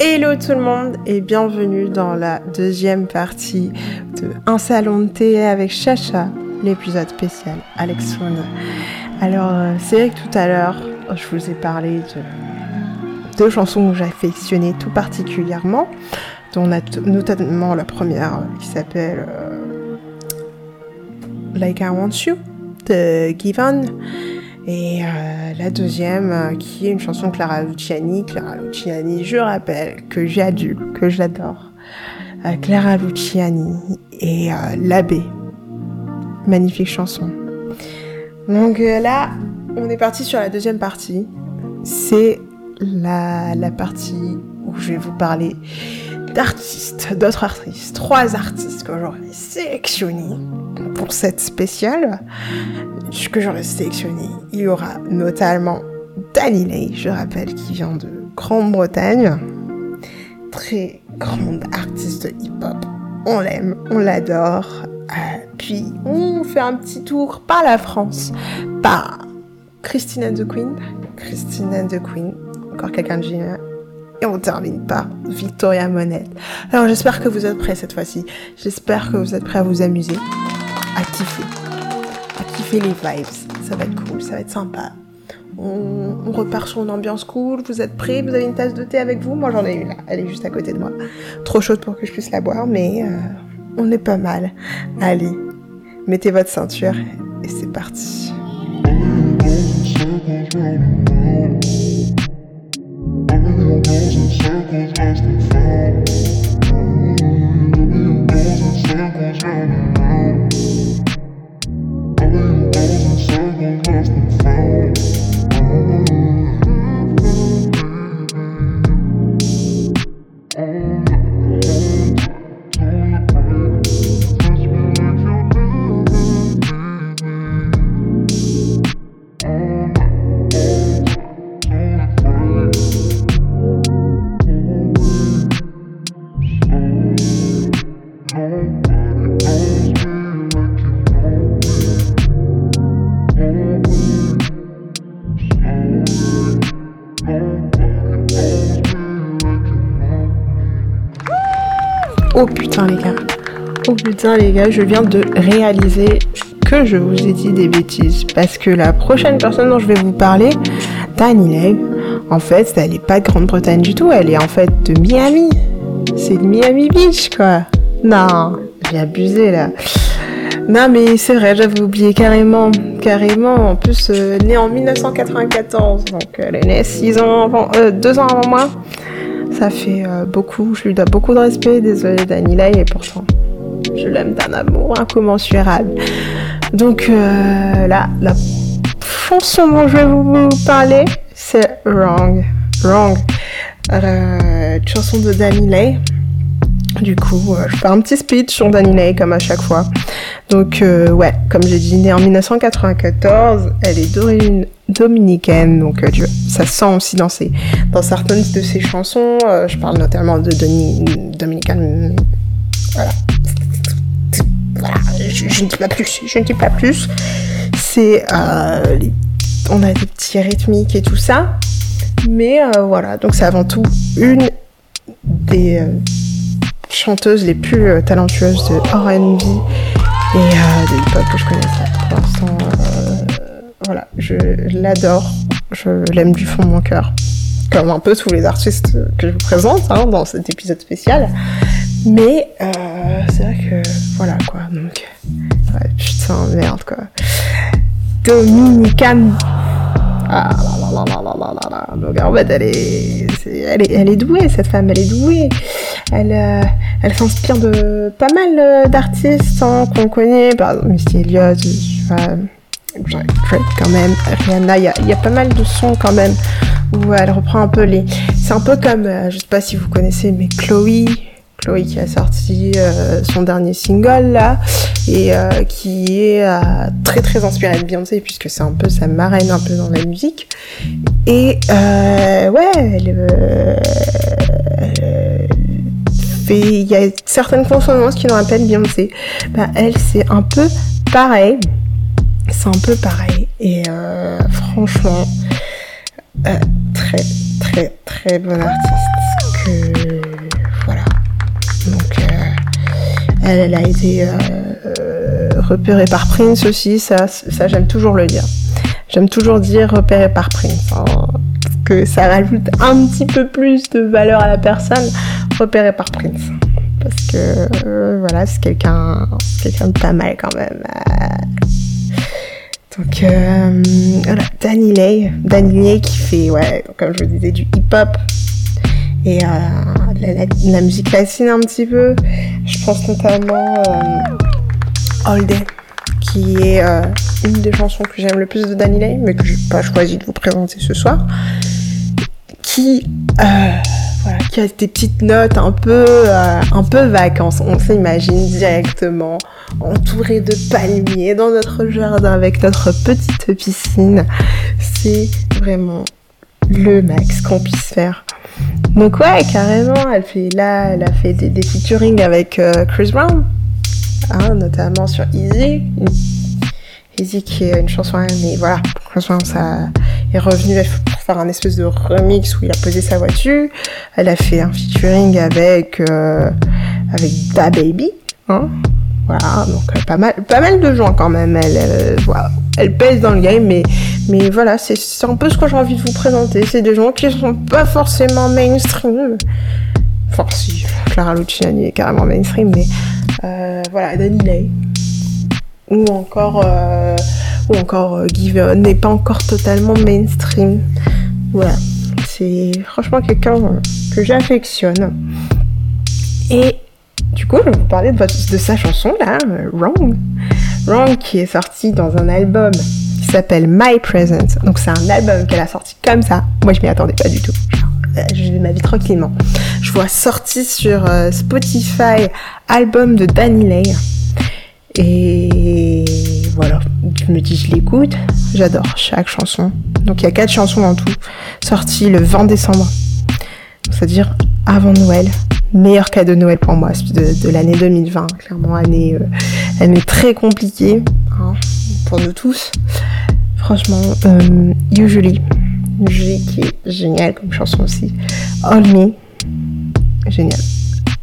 Hello tout le monde et bienvenue dans la deuxième partie de Un salon de thé avec Chacha, l'épisode spécial Alex Alors euh, c'est vrai que tout à l'heure je vous ai parlé de deux chansons que j'affectionnais tout particulièrement, dont notamment la première euh, qui s'appelle euh, Like I Want You de Given et euh, la deuxième, euh, qui est une chanson Clara Luciani. Clara Luciani, je rappelle que j'adule, que j'adore. Euh, Clara Luciani et L'abbé. Magnifique chanson. Donc là, on est parti sur la deuxième partie. C'est la, la partie où je vais vous parler d'artistes, d'autres artistes, trois artistes que j'aurais sélectionnés pour cette spéciale que j'aurais sélectionné. Il y aura notamment Danny je rappelle, qui vient de Grande-Bretagne. Très grande artiste de hip-hop. On l'aime, on l'adore. Euh, puis on fait un petit tour par la France, par Christine and the Queen. Christine and the Queen, encore quelqu'un de génial. Et on termine par Victoria Monette. Alors j'espère que vous êtes prêts cette fois-ci. J'espère que vous êtes prêts à vous amuser, à kiffer les vibes. Ça va être cool, ça va être sympa. On, repart sur une ambiance cool. Vous êtes prêts? Vous avez une tasse de thé avec vous? Moi, j'en ai une là. Elle est juste à côté de moi. Trop chaude pour que je puisse la boire, mais euh, on est pas mal. Allez, mettez votre ceinture et c'est parti. Oh putain les gars, je viens de réaliser que je vous ai dit des bêtises. Parce que la prochaine personne dont je vais vous parler, Danny Lay, en fait, elle est pas de Grande-Bretagne du tout, elle est en fait de Miami. C'est de Miami Beach quoi. Non, j'ai abusé là. Non mais c'est vrai, j'avais oublié carrément, carrément. En plus, euh, née en 1994, donc elle est née 6 ans avant, euh, 2 ans avant moi. Ça fait euh, beaucoup, je lui dois beaucoup de respect, désolé Danila, et pourtant, je l'aime d'un amour incommensurable. Donc euh, là, la chanson dont je vais vous parler, c'est Wrong. Wrong. Euh, chanson de Danny Du coup, je fais un petit speech sur Danny comme à chaque fois. Donc ouais, comme j'ai dit, née en 1994, elle est d'origine dominicaine, donc euh, ça sent aussi dans, dans certaines de ses chansons. Euh, je parle notamment de. Voilà. Je, ne dis pas plus. Je ne dis pas plus. C'est. Euh, on a des petits rythmiques et tout ça. Mais voilà, donc c'est avant tout une des chanteuses les plus talentueuses de RB et de hip-hop que je connaissais pour l'instant voilà, je l'adore, je l'aime du fond de mon cœur. Comme un peu tous les artistes que je vous présente hein, dans cet épisode spécial. Mais euh, c'est vrai que voilà quoi, donc ouais, putain merde quoi. Dominican. Ah là là là là là là là. Donc en fait elle est, elle est, elle est douée cette femme, elle est douée. Elle, euh, elle s'inspire de pas mal euh, d'artistes hein, qu'on connaît, par exemple Missy Elliott, Drake quand même, Rihanna, il y, a, pas mal de sons quand même où elle reprend un peu les... C'est un peu comme, euh, je sais pas si vous connaissez, mais Chloé, Chloé qui a sorti euh, son dernier single là, et euh, qui est très très inspirée de Beyoncé, puisque c'est un peu sa marraine un peu dans la musique. Et ouais, elle... il y a certaines consonances qui nous rappellent Beyoncé. Bah, elle, c'est un peu pareil c'est un peu pareil. Et euh, franchement, euh, très, très, très bon artiste. euh, voilà. Donc elle, elle, a été repérée par Prince aussi, ça, ça j'aime toujours le dire. J'aime toujours dire repérée par Prince. Hein, que ça rajoute un petit peu plus de valeur à la personne repérée par Prince. Parce que voilà, c'est quelqu'un de pas mal quand même. Donc euh, voilà, Danny Lay, Danny Lay qui fait, ouais, comme je vous disais, du hip-hop et euh, la, musique latine un petit peu. Je pense notamment euh, All Day, qui est euh, une des chansons que j'aime le plus de Danny Lay, mais que j'ai pas choisi de vous présenter ce soir. Qui qui a des petites notes un peu, euh, un peu vacances. On s'imagine directement entouré de palmiers dans notre jardin avec notre petite piscine. C'est vraiment le max qu'on puisse faire. Donc ouais, carrément, elle fait là, elle a fait des, des featuring avec euh, Chris Brown, hein, notamment sur Easy. Easy qui est une chanson, mais voilà, Chris Brown ça est revenu faire un espèce de remix où il a posé sa voiture. Elle a fait un featuring avec euh, avec Da Baby. Hein voilà, donc euh, pas mal, pas mal de gens quand même. Elle, elle, elle pèse dans le game, mais, mais voilà, c'est un peu ce que j'ai envie de vous présenter. C'est des gens qui sont pas forcément mainstream. Enfin, si, Clara Luciani est carrément mainstream, mais euh, voilà, Danny Lay. Ou encore, euh, ou encore euh, Given n'est pas encore totalement mainstream. Voilà, c'est franchement quelqu'un euh, que j'affectionne. Et du coup, je vais vous parler de, de sa chanson là, euh, Wrong. Wrong qui est sorti dans un album qui s'appelle My Present. Donc c'est un album qu'elle a sorti comme ça. Moi je m'y attendais pas du tout. Je vis ma vie tranquillement. Je vois sorti sur Spotify album de Danny Lay. Et voilà, je me dis je l'écoute, j'adore chaque chanson. Donc il y a quatre chansons en tout, sorties le 20 décembre, c'est-à-dire avant Noël. Meilleur cadeau de Noël pour moi de, l'année 2020, clairement année, euh, année très compliquée hein, pour nous tous. Franchement, euh, Usually, Usually qui est génial comme chanson aussi. All Me, génial.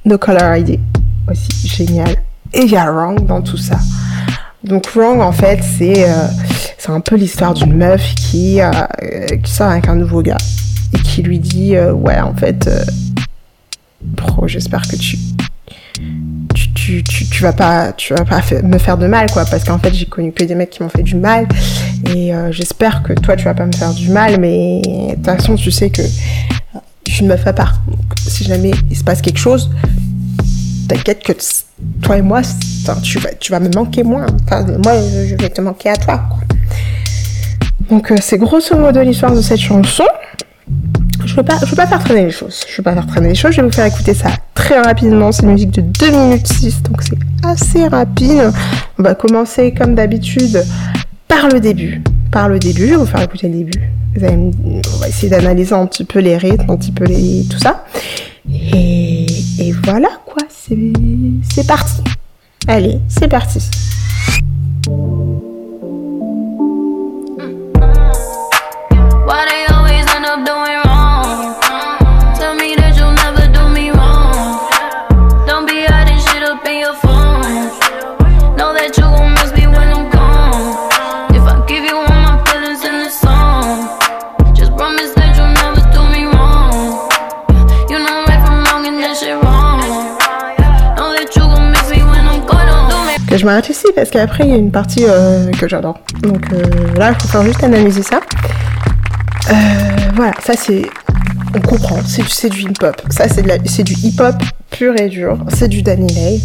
No Color ID aussi génial. Et il y a Wrong dans tout ça. Donc Wrong en fait c'est euh, c'est un peu l'histoire d'une meuf qui euh, qui sort avec un nouveau gars et qui lui dit euh, ouais en fait bro j'espère que tu tu, tu, tu, vas pas tu vas pas me faire de mal quoi parce qu'en fait j'ai connu que des mecs qui m'ont fait du mal et j'espère que toi tu vas pas me faire du mal mais de toute façon tu sais que je suis une meuf à part si jamais il se passe quelque chose t'inquiète que toi et moi, tu vas, me manquer moins. moi, je vais te manquer à toi. Donc, euh, c'est grosso modo l'histoire de cette chanson. Je veux pas, je veux pas faire traîner les choses. Je veux pas faire traîner les choses. Je vais vous faire écouter ça très rapidement. C'est une musique de 2 minutes 6, donc c'est assez rapide. On va commencer comme d'habitude par le début. Par le début, je vais vous faire écouter le début. on va essayer d'analyser un petit peu les rythmes, un petit peu les, tout ça. Et, et voilà quoi, c'est parti. Allez, c'est parti. Je m'arrête ici parce qu'après il y a une partie euh, que j'adore. Donc euh, là, je préfère juste analyser ça. Euh, voilà, ça c'est. On comprend, c'est du hip-hop. Ça c'est du hip-hop pur et dur. C'est du Danny Lay.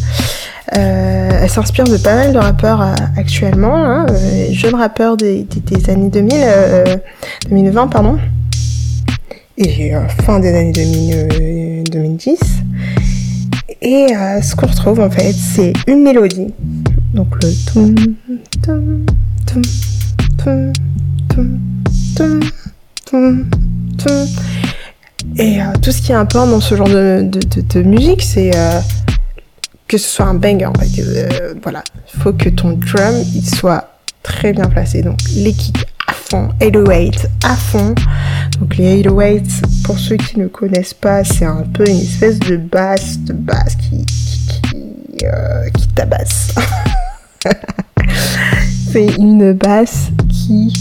elle s'inspire de pas mal de rappeurs actuellement, hein, jeunes rappeurs des, années 2000, 2020, pardon, et fin des années 2010. Et ce qu'on retrouve en fait, c'est une mélodie donc le tum, tum, tum, tum, tum, tum, tum, Et euh, tout ce qui est important dans ce genre de, musique, c'est euh, que ce soit un banger. En fait. Euh, voilà, il faut que ton drum il soit très bien placé. Donc les kicks fond, et le weight à fond. Donc les 808, pour ceux qui ne connaissent pas, c'est un peu une espèce de basse, de basse qui, qui, euh, tabasse. c'est une basse qui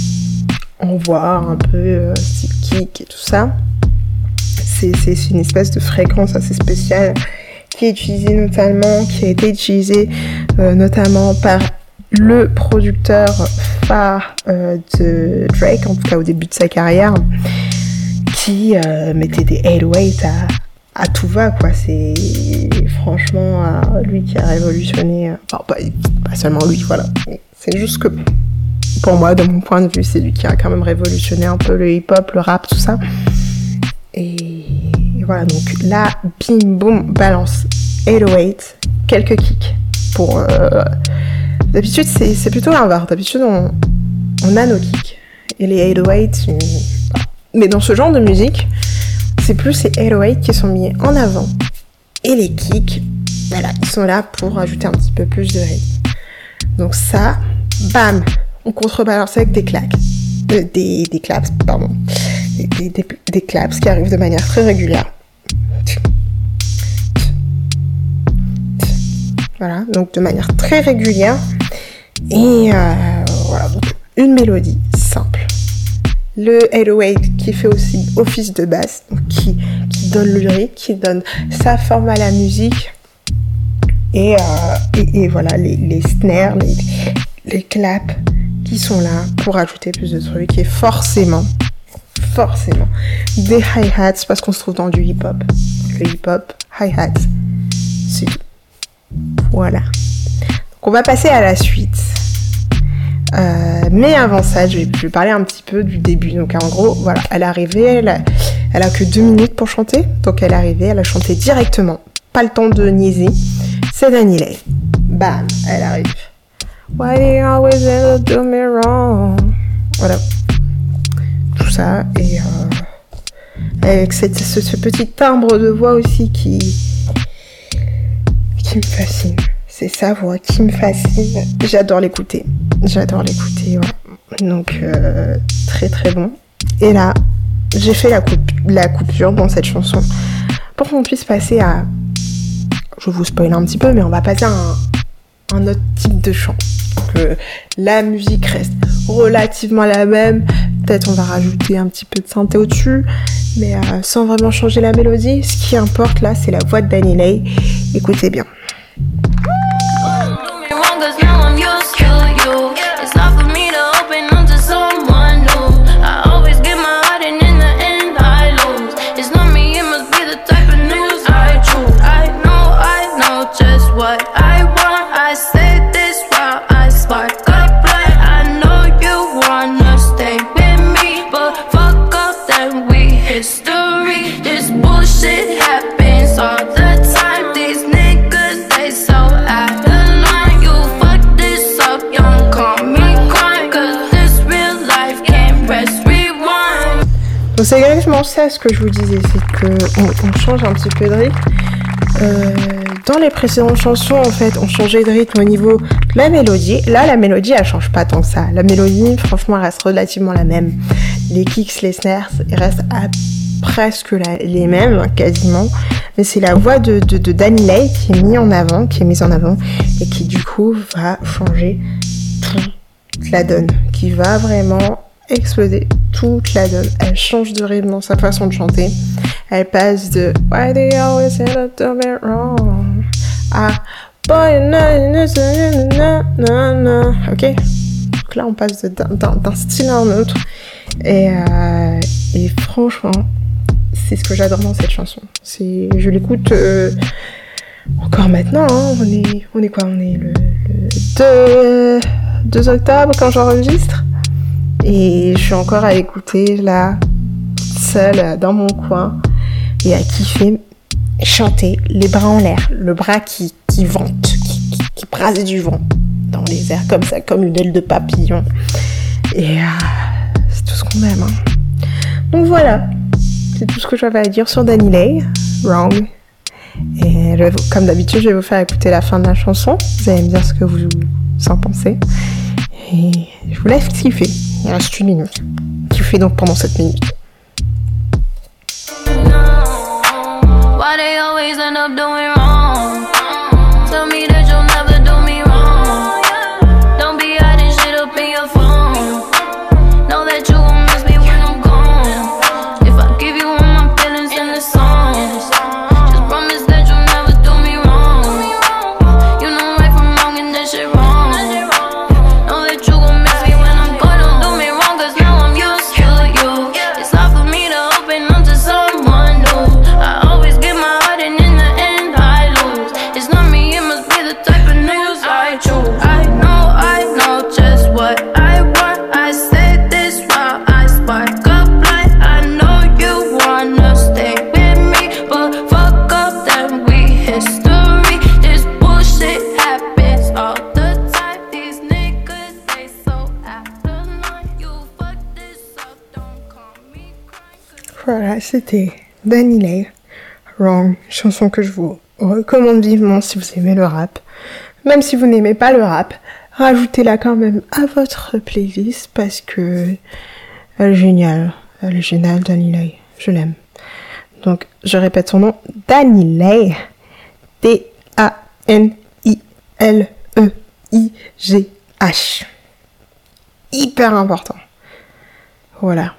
envoie un peu euh, kick et tout ça. C'est une espèce de fréquence assez spéciale qui est utilisée notamment, qui a été utilisée euh, notamment par le producteur phare euh, de Drake, en tout cas au début de sa carrière, qui euh, mettait des 808 à, à tout va, quoi. C'est franchement lui qui a révolutionné, enfin, pas, pas seulement lui, voilà. C'est juste que pour moi, de mon point de vue, c'est lui qui a quand même révolutionné un peu le hip-hop, le rap, tout ça. Et voilà, donc là, bim, boum, balance 808, quelques kicks pour... Euh, d'habitude, c'est plutôt l'inverse. D'habitude, on, on, a nos kicks. Et les 808, mais dans ce genre de musique, c'est plus les 808 qui sont mis en avant. Et les kicks, voilà, ils sont là pour ajouter un petit peu plus de rythme. Donc ça, bam, on contrebalance avec des claques. Euh, des, des claps, pardon. Des, des, des claps qui arrivent de manière très régulière. Voilà, donc de manière très régulière. Et euh, voilà, une mélodie simple. Le 808 qui fait aussi office de basse, qui, donne le lyrique, qui donne sa forme à la musique. Et, euh, et, voilà, les, les snares, les, les claps qui sont là pour ajouter plus de trucs. Et forcément, forcément, des hi-hats parce qu'on se trouve dans du hip-hop. Le hip-hop, hi-hats, c'est. Voilà. Donc on va passer à la suite. Euh, mais avant ça, je vais, parler un petit peu du début. Donc en gros, voilà, elle est arrivée, elle a, que deux minutes pour chanter. Donc elle est arrivée, elle a chanté directement. Pas le temps de niaiser. C'est Danny Bam, elle arrive. Why do you always do me wrong? Voilà. Tout ça. Et euh, avec ce, ce petit timbre de voix aussi qui, qui me fascine. C'est sa voix qui me fascine. J'adore l'écouter. J'adore l'écouter. Donc, euh, très très bon. Et là, j'ai fait la, coupure dans cette chanson pour qu'on puisse passer à. Je vous spoil un petit peu, mais on va passer à un, autre type de chant. Que la musique reste relativement la même. Peut-être on va rajouter un petit peu de synthé au-dessus, mais euh, sans vraiment changer la mélodie. Ce qui importe là, c'est la voix de Danny Lay. Écoutez bien. C'est exactement ça ce que je vous disais, c'est que on, change un petit peu de rythme. Euh, dans les précédentes chansons, en fait, on changeait de rythme au niveau de la mélodie. Là, la mélodie, elle change pas tant que ça. La mélodie, franchement, reste relativement la même. Les kicks, les snares, ils restent presque les mêmes, quasiment. Mais c'est la voix de, de, de Danny Lay qui est mise en avant, qui est mise en avant, et qui du coup va changer toute la donne, qui va vraiment exploser toute la donne. Elle change de rythme dans sa façon de chanter. Elle passe de Why you always end to me wrong? à Boy, Ok? Donc là, on passe d'un style à un autre. Et, euh, et franchement, c'est ce que j'adore dans cette chanson. Je l'écoute euh, encore maintenant. Hein. On est, on est quoi? On est le, le 2, 2 octobre quand j'enregistre? Et je suis encore à écouter là, seule dans mon coin, et à kiffer chanter les bras en l'air, le bras qui, qui vente, qui, qui, brase du vent dans les airs comme ça, comme une aile de papillon. Et euh, c'est tout ce qu'on aime. Hein. Donc voilà, c'est tout ce que j'avais à dire sur Danny Lay, Wrong. Et comme d'habitude, je vais vous faire écouter la fin de la chanson. Vous allez me dire ce que vous en pensez. Et je vous laisse kiffer. Il reste une minute. Kiffez donc pendant cette minute. Voilà, c'était Danny Lay, Wrong, chanson que je vous recommande vivement si vous aimez le rap. Même si vous n'aimez pas le rap, rajoutez-la quand même à votre playlist parce que elle est géniale. Elle est géniale, Danny Lay. Je l'aime. Donc, je répète son nom, Danny Lay. D-A-N-I-L-E-I-G-H. Hyper important. Voilà.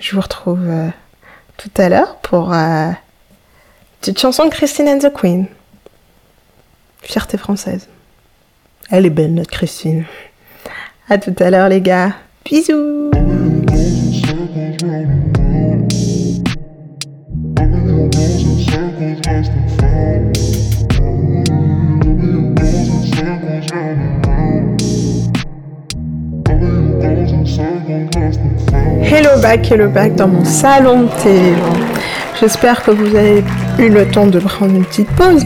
Je vous retrouve euh, tout à l'heure pour euh, une petite chanson de Christine and the Queen. Fierté française. Elle est belle, notre Christine. À tout à l'heure, les gars. Bisous. Hello back, hello back dans mon salon de thé. J'espère que vous avez eu le temps de prendre une petite pause.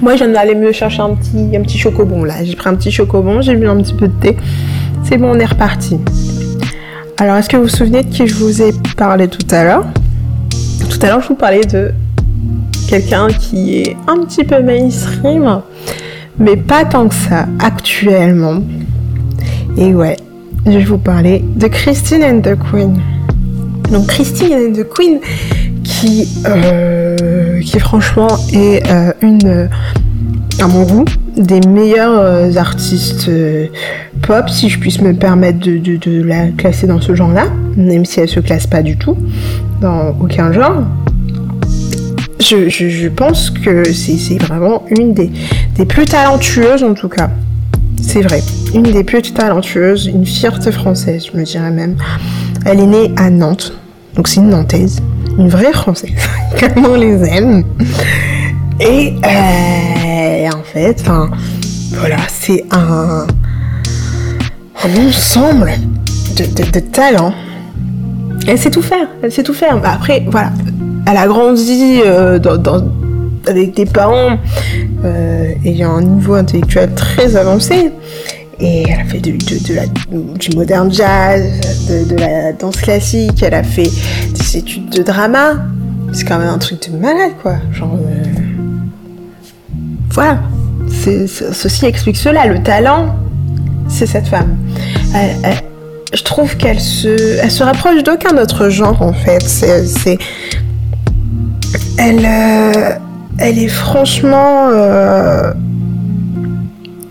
Moi, je viens d'aller me chercher un petit, un petit chocobon là. J'ai pris un petit chocobon, j'ai bu un petit peu de thé. C'est bon, on est reparti. Alors, est-ce que vous vous souvenez de qui je vous ai parlé tout à l'heure? Tout à l'heure, je vous parlais de quelqu'un qui est un petit peu mainstream, mais pas tant que ça actuellement. Et ouais, je vais vous parler de Christine and the Queen. Donc Christine and the Queen, qui, euh, qui franchement est euh, une, euh, à mon goût, des meilleurs euh, artistes pop, si je puisse me permettre de, la classer dans ce genre-là, même si elle se classe pas du tout dans aucun genre. Je, je- pense que c'est vraiment une des, des plus talentueuses en tout cas. C'est vrai, une des plus talentueuses, une fierté française, je me dirais même. Elle est née à Nantes, donc c'est une Nantaise, une vraie Française, comme on les aime. Et euh, en fait, c'est un, ensemble de, talents. Elle sait tout faire, elle sait tout faire. Bah, Après, voilà, elle a grandi euh, avec des parents euh, ayant un niveau intellectuel très avancé. Et elle a fait de, la- du modern jazz, de, la danse classique, elle a fait des études de drama. C'est quand même un truc de malade, quoi. Genre. euh, Voilà. Ceci explique cela. Le talent, c'est cette femme. Je trouve qu'elle se, elle se rapproche d'aucun autre genre, en fait. C'est- Elle. euh, elle est franchement. euh,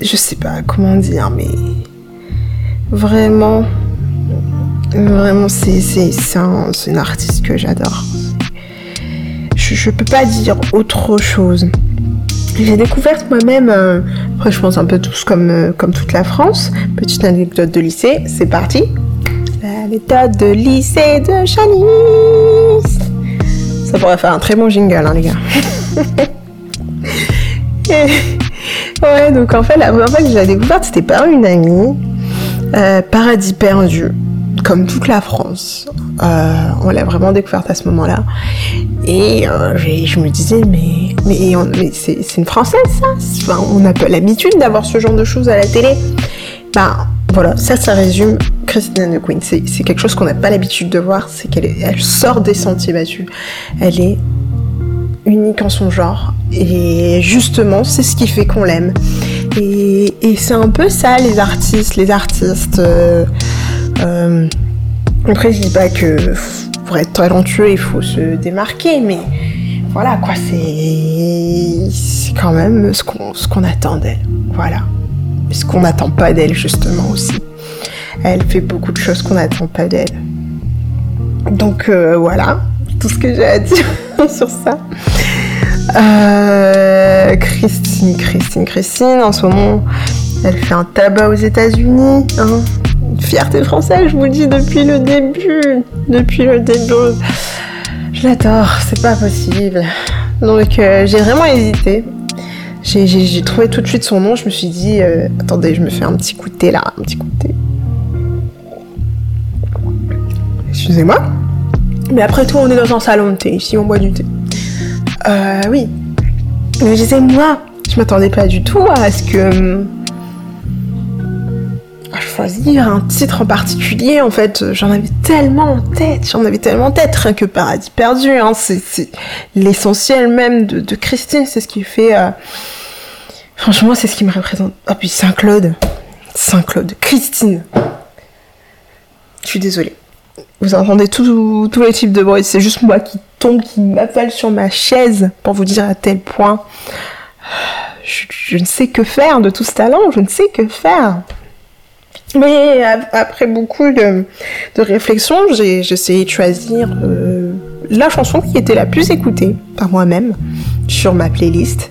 je sais pas comment dire, mais vraiment, vraiment, c'est c'est c'est un, c'est une artiste que j'adore. Je, peux pas dire autre chose. J'ai découvert moi-même, euh, après je pense un peu tous comme, euh, comme toute la France, petite anecdote de lycée, c'est parti. L'anecdote de lycée de Chalice. Ça pourrait faire un très bon jingle, hein, les gars. Ouais, donc en fait, la première fois que j'ai découverte, c'était par une amie. Euh, Paradis perdu, comme toute la France. Euh, on l'a vraiment découverte à ce moment-là. Et euh, je me disais, mais, mais, c'est une Française, ça? Enfin, On pas l'habitude d'avoir ce genre de choses à la télé. Ben voilà, ça, ça résume Christine and the Queen. C'est quelque chose qu'on n'a pas l'habitude de voir, c'est qu'elle sort des sentiers battus. Elle est unique en son genre. Et justement, c'est ce qui fait qu'on l'aime. Et, c'est un peu ça, les artistes. Les artistes. euh, euh, après, je dis pas que pour être talentueux, il faut se démarquer, mais voilà quoi, c'est quand même ce qu'on ce qu'on attend d'elle. Voilà. Ce qu'on n'attend pas d'elle justement aussi. Elle fait beaucoup de choses qu'on n'attend pas d'elle. Donc euh, voilà, tout ce que j'ai à dire sur ça. Euh, Christine, Christine, Christine, en ce moment, elle fait un tabac aux États-Unis. Hein. Fierté française, je vous dis depuis le début. Depuis le début. Je l'adore, c'est pas possible. Donc euh, j'ai vraiment hésité. J'ai- trouvé tout de suite son nom, je me suis dit, euh, attendez, je me fais un petit coup de thé là, un petit coup de thé. Excusez-moi. Mais après tout, on est dans un salon de thé, ici on boit du thé. Euh, oui. Mais je disais, moi, je m'attendais pas du tout à ce que. Choisir un titre en particulier, en fait, j'en avais tellement en tête, j'en avais tellement en tête, que Paradis perdu, hein, c'est l'essentiel même de, Christine, c'est ce qui fait... euh, Franchement, c'est ce qui me représente. Ah, puis Saint-Claude, Saint-Claude, Christine. Je suis désolée. Vous entendez tous les types de bruit, c'est juste moi qui tombe, qui m'appelle sur ma chaise pour vous dire à tel point. Je ne sais que faire de tout ce talent, je ne sais que faire. Mais ap- après beaucoup de, de réflexion, j'ai essayé de choisir euh, la chanson qui était la plus écoutée par moi-même sur ma playlist.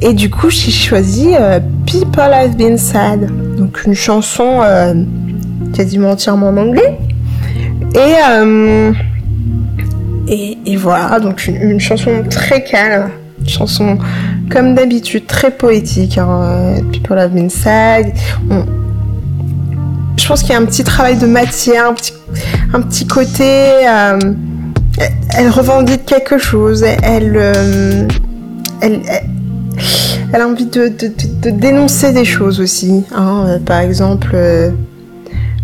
Et du coup, j'ai choisi euh, People Have Been Sad, donc une chanson euh, quasiment entièrement en anglais. Et, euh, et, voilà, donc une, chanson très calme, chanson comme d'habitude très poétique. hein, euh, People Have Been Sad. Je pense qu'il y a un petit travail de matière, un petit, côté. euh, elle- revendique quelque chose. Elle, euh, elle, elle, elle a envie de, dénoncer des choses aussi. hein. Euh, Par exemple,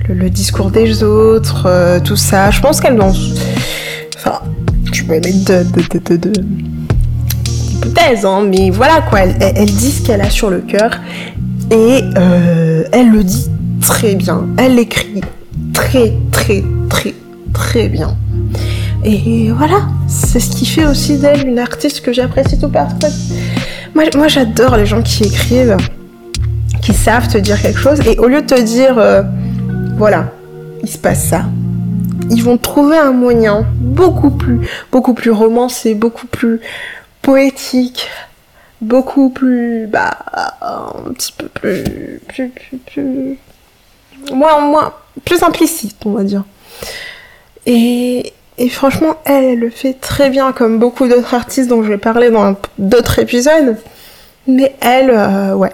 le, discours des autres, tout ça. Je pense qu'elle. Enfin, je vais mettre de. d'hypothèses, hein, mais voilà quoi. Elle, dit ce qu'elle a sur le cœur et elle le dit très bien. Elle l'écrit très, très, très, très bien. Et voilà, c'est ce qui fait aussi d'elle une artiste que j'apprécie tout particulièrement. Moi, moi j'adore les gens qui écrivent, qui savent te dire quelque chose, et au lieu de te dire, euh, voilà, il se passe ça, ils vont trouver un moyen beaucoup plus, beaucoup plus romancé, beaucoup plus poétique, beaucoup plus, bah, un petit peu plus, plus, plus, plus, moins, moins, plus implicite, on va dire. Et, franchement, elle, elle le fait très bien, comme beaucoup d'autres artistes dont je vais parler dans d'autres épisodes. Mais elle, euh, ouais.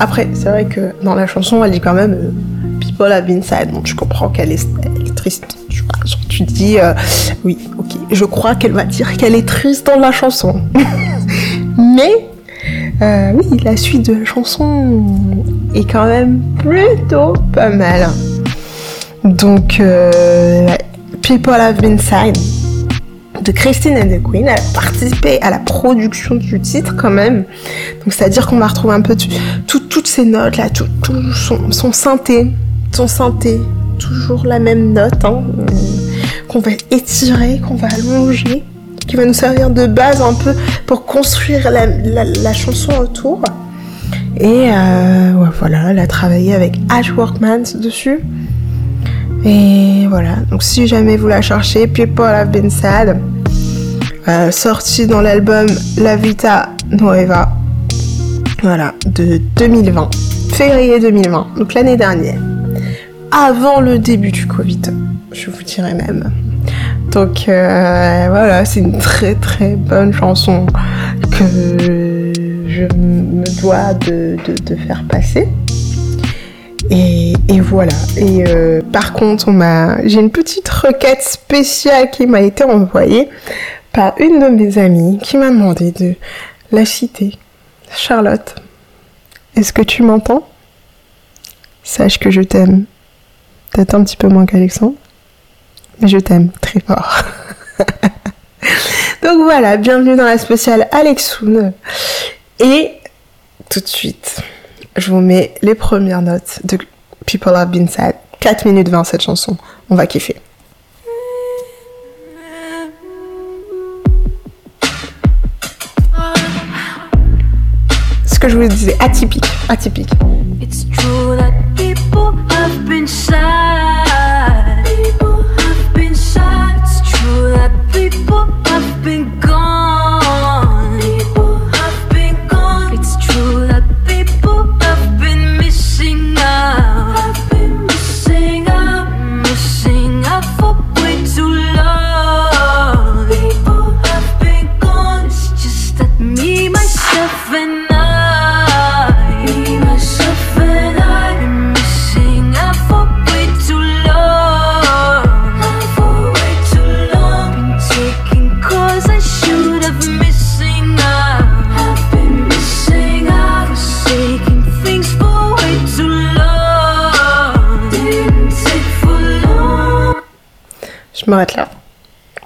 Après, c'est vrai que dans la chanson, elle dit quand même euh, People have been sad. Donc je comprends qu'elle est, est triste. Tu vois, tu dis, euh, oui, ok. Je crois qu'elle va dire qu'elle est triste dans la chanson. Mais, oui, la suite de la chanson est quand même plutôt pas mal. Donc, euh, People Have Been Sad de Christine and the Queen. A participé à la production du titre quand même. Donc, c'est-à-dire qu'on va retrouver un peu toutes ces notes là, tout, son, synthé, son synthé, toujours la même note, hein, euh, qu'on va étirer, qu'on va allonger, qui va nous servir de base un peu pour construire la chanson autour. Et euh, voilà, elle a travaillé avec Ash Workman dessus. Et voilà, donc si jamais vous la cherchez, People Have Been Sad, euh, sorti dans l'album La Vita Nueva, voilà, de 2020, février 2020, donc l'année dernière, avant le début du Covid, je vous dirais même. Donc euh, voilà, c'est une très très bonne chanson que je me dois de, faire passer. Et, et voilà. Et euh, par contre, on m'a, j'ai une petite requête spéciale qui m'a été envoyée par une de mes amies qui m'a demandé de la citer. Charlotte, est-ce que tu m'entends? Sache que je t'aime. Peut-être un petit peu moins qu'Alexandre, mais je t'aime très fort. Donc voilà, bienvenue dans la spéciale Alexoun. Et tout de suite, je vous mets les premières notes de People Have Been Sad. 4 minutes 20 cette chanson. On va kiffer. Ce que je vous disais, atypique, atypique. It's true that people have been sad. Je m'arrête là.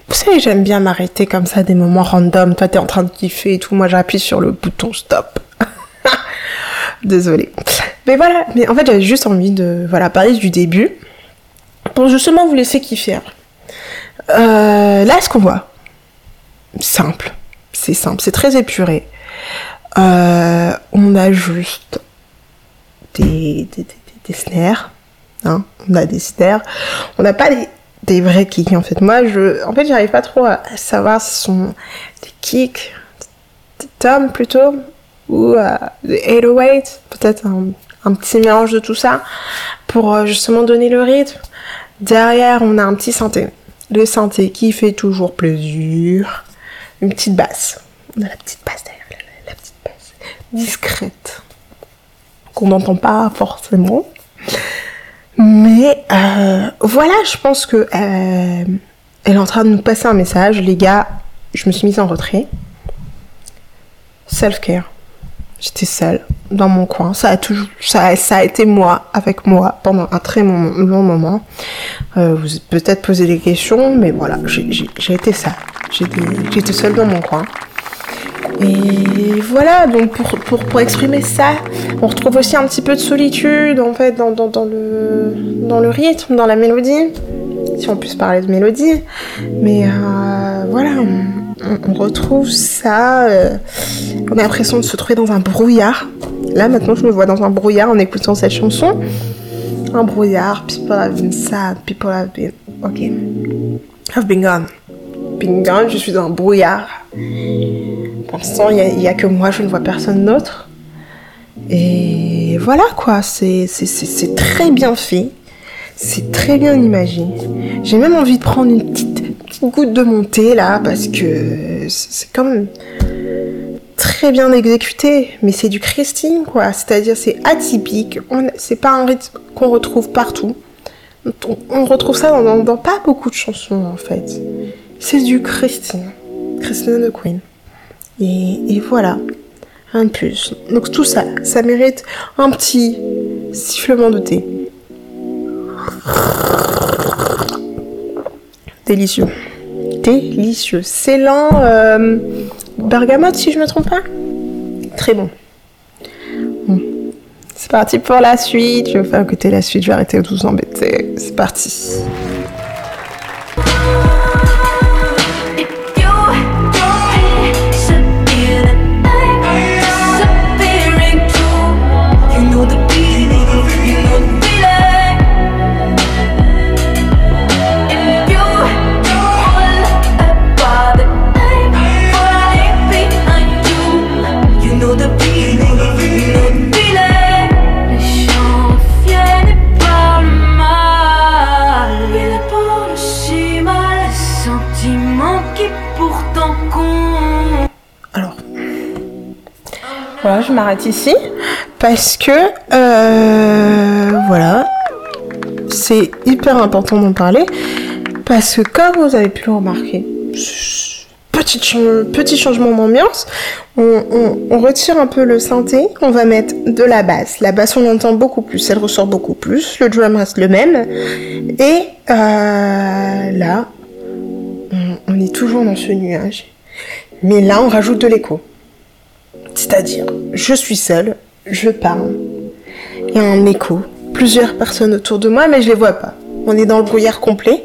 Vous savez, j'aime bien m'arrêter comme ça, des moments random. Toi, t'es en train de kiffer et tout. Moi, j'appuie sur le bouton stop. Désolée. Mais voilà. Mais en fait, j'avais juste envie de voilà, parler du début. Pour justement vous laisser kiffer. Euh, là, ce qu'on voit, simple. C'est simple. C'est très épuré. Euh, on a juste des, des, des, des snares. Hein on a des snares. On n'a pas des, des vrais kicks en fait. Moi, je, en fait, j'arrive pas trop à savoir si ce sont des kicks, des toms plutôt, ou euh, des 808, peut-être un, un petit mélange de tout ça, pour euh, justement donner le rythme. Derrière, on a un petit synthé. Le synthé qui fait toujours plaisir. Une petite basse. On a la petite basse derrière, la petite basse. Discrète. Qu'on n'entend pas forcément. Mais euh, voilà, je pense que euh, elle est en train de nous passer un message. Les gars, je me suis mise en retrait. Self-care. J'étais seule dans mon coin. Ça a toujours, ça, ça a été moi avec moi pendant un très long, moment. Euh, vous peut-être posé des questions, mais voilà, j'ai été. J'étais j'étais seule dans mon coin. Et voilà, donc pour, pour, pour exprimer ça, on retrouve aussi un petit peu de solitude en fait dans, dans, dans le, dans le rythme, dans la mélodie, si on puisse parler de mélodie. Mais euh, voilà, on retrouve ça. euh, on a l'impression de se trouver dans un brouillard. Là maintenant, je me vois dans un brouillard en écoutant cette chanson. Un brouillard, people have been sad, people have been. Ok. Have been gone. Gone, je suis dans un brouillard. Pour l'instant, il n'y a, que moi, je ne vois personne d'autre. Et voilà quoi, c'est très bien fait. C'est très bien imaginé. J'ai même envie de prendre une petite, petite goutte de mon thé là, parce que c'est quand même très bien exécuté. Mais c'est du Christine quoi, c'est-à-dire c'est atypique. C'est pas un rythme qu'on retrouve partout. On, retrouve ça dans pas beaucoup de chansons en fait. C'est du Christine. Christine de Queen. Et, voilà, rien de plus. Donc tout ça, ça mérite un petit sifflement de thé. Délicieux. Délicieux. C'est euh, bergamote si je me trompe pas. Très bon. Bon. C'est parti pour la suite. Je vais vous faire écouter la suite. Je vais arrêter de vous embêter. C'est parti. Voilà, je m'arrête ici parce que, euh, voilà, c'est hyper important d'en parler parce que comme vous avez pu le remarquer, petit, chan- petit changement d'ambiance, on, retire un peu le synthé, on va mettre de la basse. La basse, on l'entend beaucoup plus, elle ressort beaucoup plus, le drum reste le même. Et euh, là, on est toujours dans ce nuage. Mais là, on rajoute de l'écho. C'est-à-dire, je suis seule, je parle, il y a un écho, plusieurs personnes autour de moi, mais je les vois pas. On est dans le brouillard complet.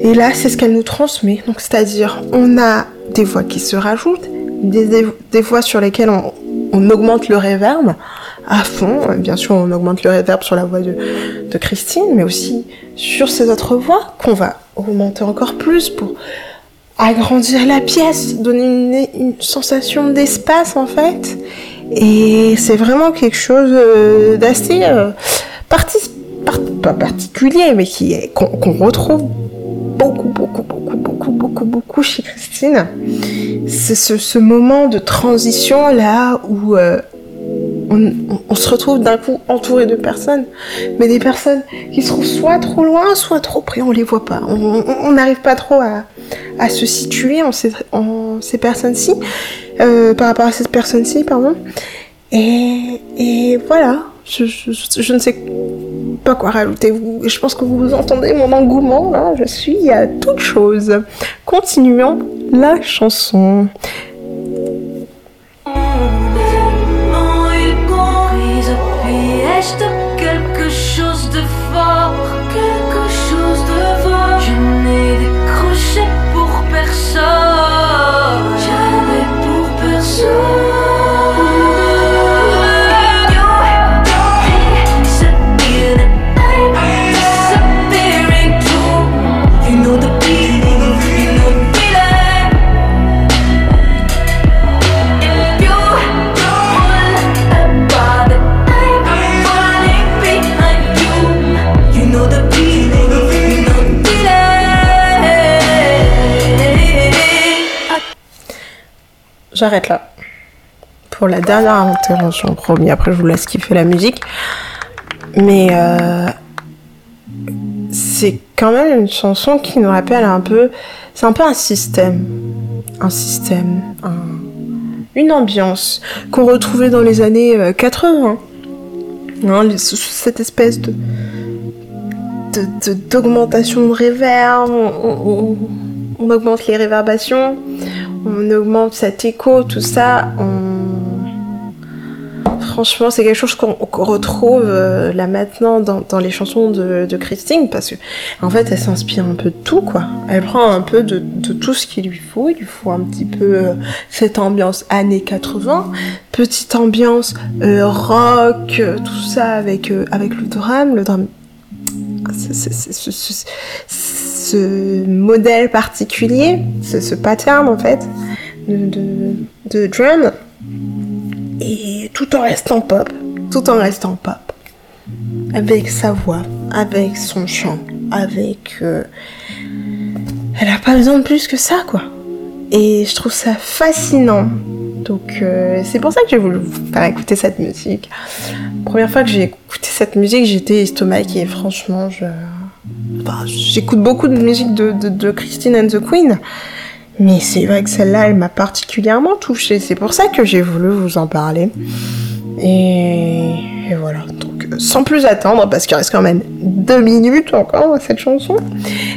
Et là, c'est ce qu'elle nous transmet. Donc, c'est-à-dire, on a des voix qui se rajoutent, des, voix sur lesquelles on, on augmente le reverb à fond. Bien sûr, on augmente le reverb sur la voix de, de Christine, mais aussi sur ces autres voix qu'on va augmenter encore plus pour agrandir la pièce, donner une, sensation d'espace en fait. Et c'est vraiment quelque chose euh, d'assez euh, pas particulier, mais qui est qu'on retrouve beaucoup, beaucoup, beaucoup, beaucoup, beaucoup, beaucoup chez Christine. C'est ce, ce, moment de transition là où euh, on, se retrouve d'un coup entouré de personnes, mais des personnes qui se trouvent soit trop loin, soit trop près, on les voit pas. On n'arrive pas trop à, se situer en ces, personnes-ci, euh, par rapport à cette personne-ci, pardon. Et, voilà, je, ne sais pas quoi rajouter. Je pense que vous entendez mon engouement, là. Je suis à toute chose. Continuons la chanson. Quelque chose de fort, quelque chose de fort. Je n'ai décroché pour personne, jamais pour personne. J'arrête là. Pour la dernière intervention, promis. Après, je vous laisse kiffer la musique. Mais euh, c'est quand même une chanson qui nous rappelle un peu. C'est un peu un système. Un système. une ambiance qu'on retrouvait dans les années 80. Euh, hein, cette espèce de d'augmentation de, de, réverb, on, on, augmente les réverbations, on augmente cet écho, tout ça. Franchement, c'est quelque chose qu'on retrouve euh, là maintenant dans, les chansons de, Christine, parce que en fait, elle s'inspire un peu de tout, quoi. Elle prend un peu de, tout ce qu'il lui faut. Il lui faut un petit peu euh, cette ambiance années 80, petite ambiance euh, rock, tout ça avec avec le drame, le drame. Ce modèle particulier, ce pattern en fait de, drum, et tout en restant pop, tout en restant pop, avec sa voix, avec son chant, avec... Euh, elle a pas besoin de plus que ça, quoi. Et je trouve ça fascinant. Donc euh, c'est pour ça que j'ai voulu vous faire écouter cette musique. Première fois que j'ai écouté cette musique, j'étais estomaquée. Franchement, je... j'écoute beaucoup de musique de, Christine and the Queen. Mais c'est vrai que celle-là, elle m'a particulièrement touchée. C'est pour ça que j'ai voulu vous en parler. Et, voilà. Donc, sans plus attendre, parce qu'il reste quand même deux minutes encore à cette chanson,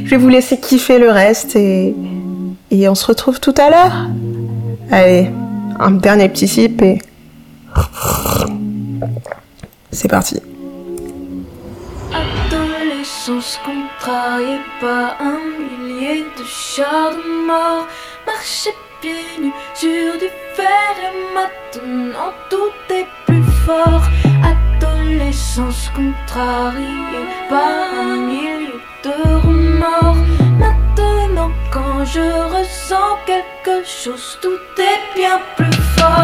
je vais vous laisser kiffer le reste et, et on se retrouve tout à l'heure. Allez, un dernier petit sip et c'est parti. Adolescence contrariée par un millier de chars de mort, marcher pieds nus sur du fer et maintenant tout est plus fort. Adolescence contrariée par un millier de remords. Quand je ressens quelque chose, tout est bien plus fort.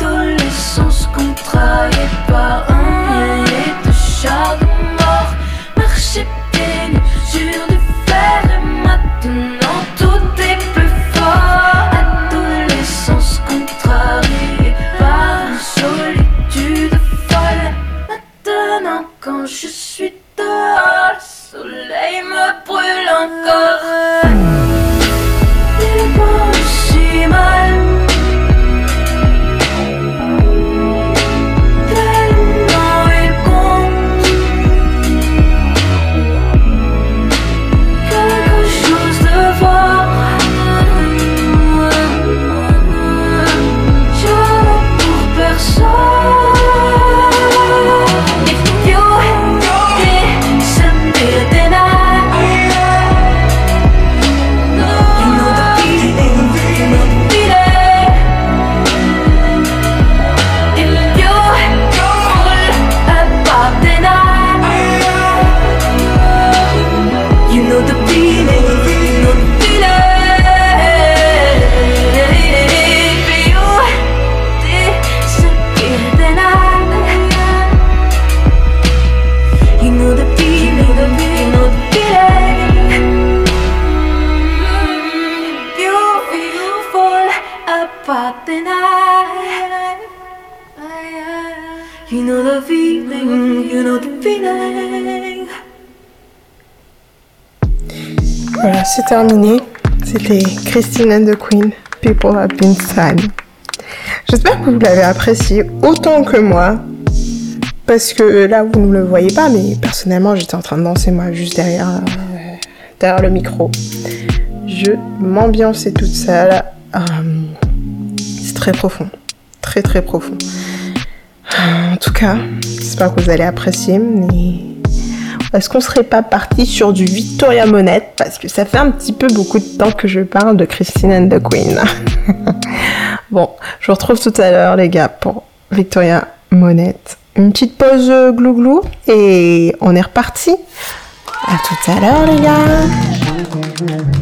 Adolescence contrariée par un terminé. C'était Christine and the Queen. People have been sad. J'espère que vous l'avez apprécié autant que moi. Parce que là, vous ne le voyez pas, mais personnellement, j'étais en train de danser, moi, juste derrière, euh, derrière le micro. Je m'ambiançais toute seule. Euh, c'est très profond. Très, très profond. Euh, en tout cas, j'espère que vous allez apprécier. Est-ce qu'on serait pas parti sur du Victoria Monette Parce que ça fait un petit peu beaucoup de temps que je parle de Christine and the Queen. bon, je vous retrouve tout à l'heure, les gars, pour Victoria Monette. Une petite pause euh, glou-glou et on est reparti. À tout à l'heure, les gars.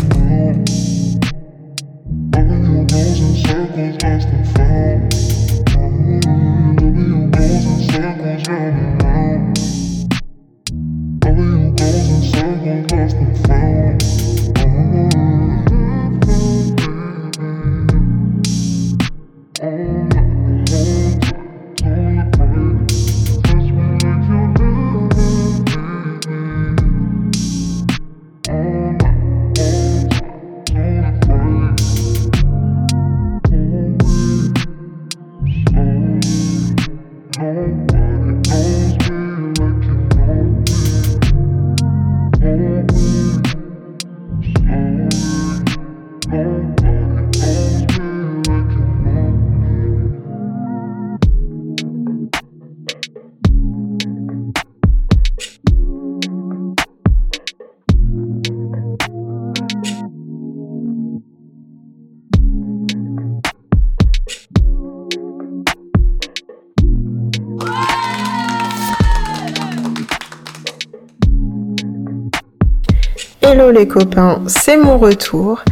Copains, c'est mon retour.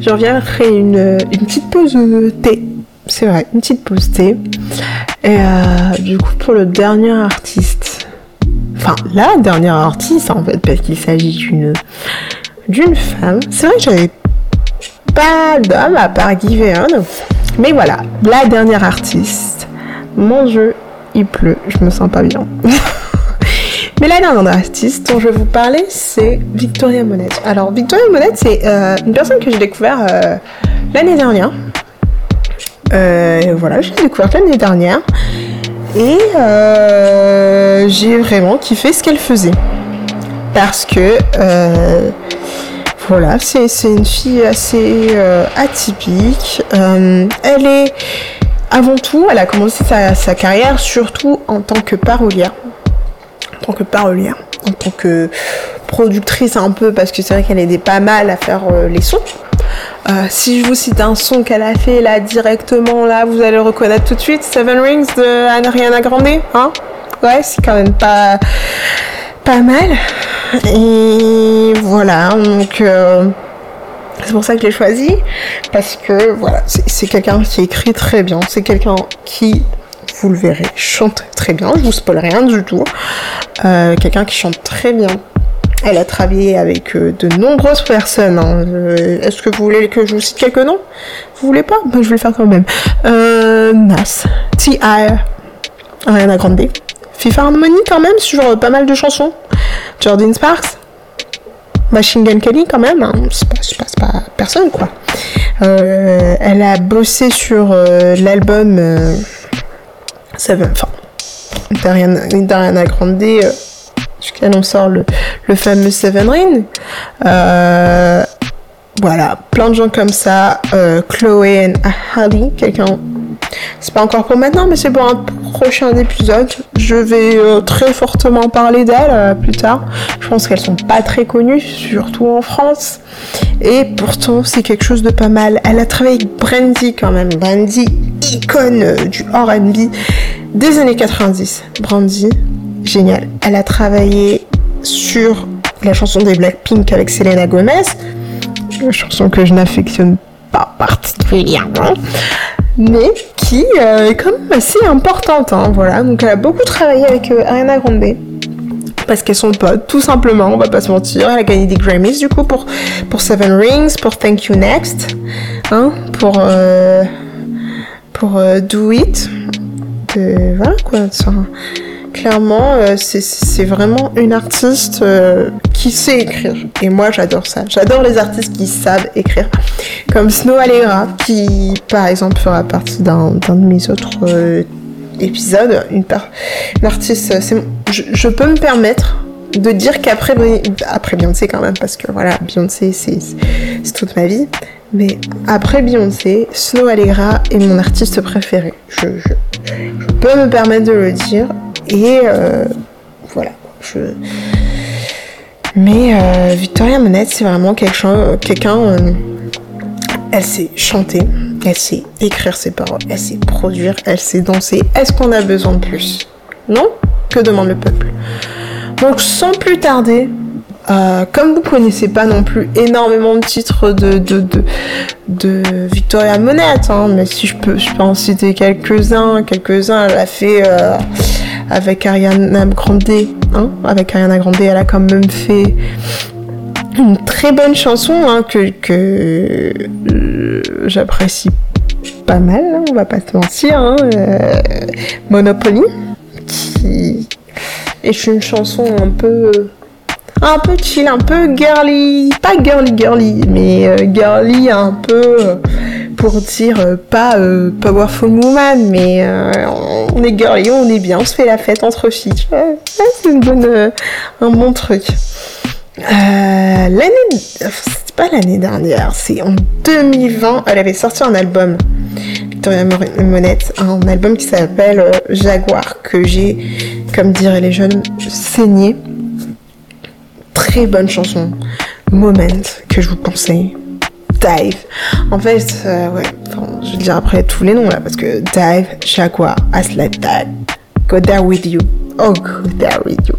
Je reviens après une, une petite pause thé. C'est vrai, une petite pause thé. Et euh, du coup, pour le dernier artiste, enfin la dernière artiste en fait, parce qu'il s'agit d'une d'une femme. C'est vrai que j'avais pas d'homme à part Guy Mais voilà, la dernière artiste. Mon jeu, il pleut, je me sens pas bien. Mais la dernière artiste dont je vais vous parler, c'est Victoria Monette. Alors, Victoria Monette, c'est euh, une personne que j'ai découvert euh, l'année dernière. Euh, voilà, j'ai découvert l'année dernière. Et j'ai vraiment kiffé ce qu'elle faisait. Parce que, voilà, c'est une fille assez atypique. elle est, avant tout, elle a commencé sa, sa carrière surtout en tant que parolière en tant que parolière, en tant que productrice un peu, parce que c'est vrai qu'elle aidait pas mal à faire euh, les sons. Euh, si je vous cite un son qu'elle a fait là directement, là, vous allez le reconnaître tout de suite, Seven Rings de Ariana Grande, hein? Ouais, c'est quand même pas pas mal. Et voilà, donc euh, c'est pour ça que je l'ai choisi parce que voilà, c'est quelqu'un qui écrit très bien, c'est quelqu'un qui vous le verrez, chante très bien, je vous spoil rien du tout. Euh, quelqu'un qui chante très bien. Elle a travaillé avec euh, de nombreuses personnes. Hein. Euh, est-ce que vous voulez que je vous cite quelques noms? Vous voulez pas? Ben, Je vais le faire quand même. Nas, T.I., Ariana Grande, FIFA Harmony quand même sur pas mal de chansons. Jordan Sparks, Machine Gun Kelly quand même. Hein. C'est pas, pas, personne quoi. elle a bossé sur l'album Seven, enfin, Dariana, Grande, euh, jusqu'à on sort le, le, fameux Seven Ring. Euh, voilà, plein de gens comme ça. Euh, Chloé et Harley, quelqu'un. C'est pas encore pour maintenant, mais c'est pour un prochain épisode. Je vais euh, très fortement parler d'elles plus tard. Je pense qu'elles sont pas très connues, surtout en France. Et pourtant, c'est quelque chose de pas mal. Elle a travaillé avec Brandy quand même. Brandy, icône du RB des années 90. Brandy, génial. Elle a travaillé sur la chanson des Blackpink avec Selena Gomez. Une chanson que je n'affectionne pas particulièrement. Mais qui euh, est quand même assez importante. Hein, voilà. Donc elle a beaucoup travaillé avec euh, Ariana Grande parce qu'elles sont potes, tout simplement, on va pas se mentir. Elle a gagné des Grammys du coup pour, pour Seven Rings, pour Thank You Next, hein, pour, euh, pour Do It. Voilà quoi, clairement, euh, c'est- vraiment une artiste euh, qui sait écrire. Et moi, j'adore ça. J'adore les artistes qui savent écrire. Comme Snow Allegra, qui, par exemple, fera partie d'un de mes autres euh, épisodes. Une, une artiste, je, je peux me permettre de dire qu'après après Beyoncé quand même, parce que voilà, Beyoncé, c'est toute ma vie. Mais après Beyoncé, Snow Allegra est mon artiste préféré. Je, je peux me permettre de le dire. Et euh, voilà. Mais euh, Victoria Monette, c'est vraiment quelque chose- quelqu'un. euh, elle sait chanter, elle sait écrire ses paroles, elle sait produire, elle sait danser. Est-ce qu'on a besoin de plus? Non? Que demande le peuple? Donc sans plus tarder, euh, comme vous connaissez pas non plus énormément de titres de, de, de, Victoria Monette, hein, mais si je peux, je peux en citer quelques-uns, quelques-uns, elle a fait euh, avec Ariana Grande, hein, avec Ariana Grande, elle a quand même fait une très bonne chanson hein, que, que euh, j'apprécie pas mal, hein, on va pas se mentir, Monopoly, qui est une chanson un peu un peu chill, un peu girly, pas girly girly, mais euh, girly un peu euh, pour dire euh, pas powerful woman, mais on est girly, on est bien, on se fait la fête entre filles. c'est une bonne, un bon truc. L'année, c'est pas l'année dernière, c'est en 2020, elle avait sorti un album, Victoria Monette, un album qui s'appelle Jaguar, que j'ai, comme diraient les jeunes, saigné. Très bonne chanson, Moment, que je vous conseille. Dive. En fait, euh, ouais, je vais dire après tous les noms là, parce que Dive, Jaguar, As Like Go There With You. Oh, Go There With You.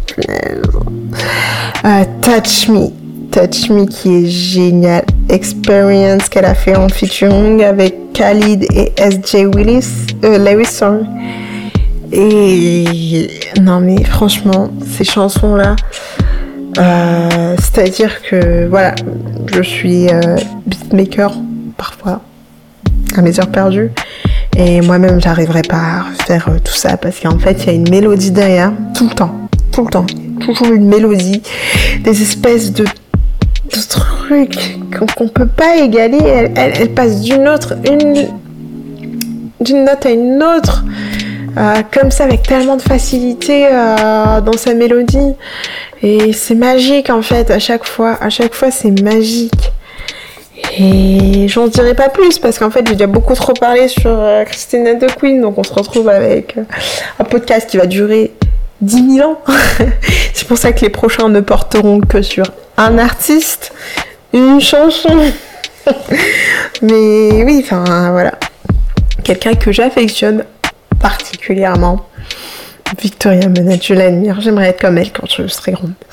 Euh, Touch Me. Touch Me qui est génial. Experience qu'elle a fait en featuring avec Khalid et SJ Willis. Euh, Lewis, sorry. Et non mais franchement, ces chansons-là, euh, c'est-à-dire que voilà, je suis euh, beatmaker parfois à mes heures perdues. Et moi-même, j'arriverai pas à faire euh, tout ça parce qu'en fait, il y a une mélodie derrière, tout le temps, tout le temps. Toujours une mélodie, des espèces de, de trucs qu'on peut pas égaler. Elle, elle- elle passe d'une autre, une, d'une note à une autre, euh, comme ça, avec tellement de facilité euh, dans sa mélodie. Et c'est magique en fait, à chaque fois. À chaque fois, c'est magique. Et j'en dirai pas plus parce qu'en fait j'ai déjà beaucoup trop parlé sur euh, Christina de Queen, donc on se retrouve avec euh, un podcast qui va durer 10 000 ans. C'est pour ça que les prochains ne porteront que sur un artiste, une chanson. Mais oui, enfin voilà. Quelqu'un que j'affectionne particulièrement. Victoria Monette, je l'admire. J'aimerais être comme elle quand je serai grande.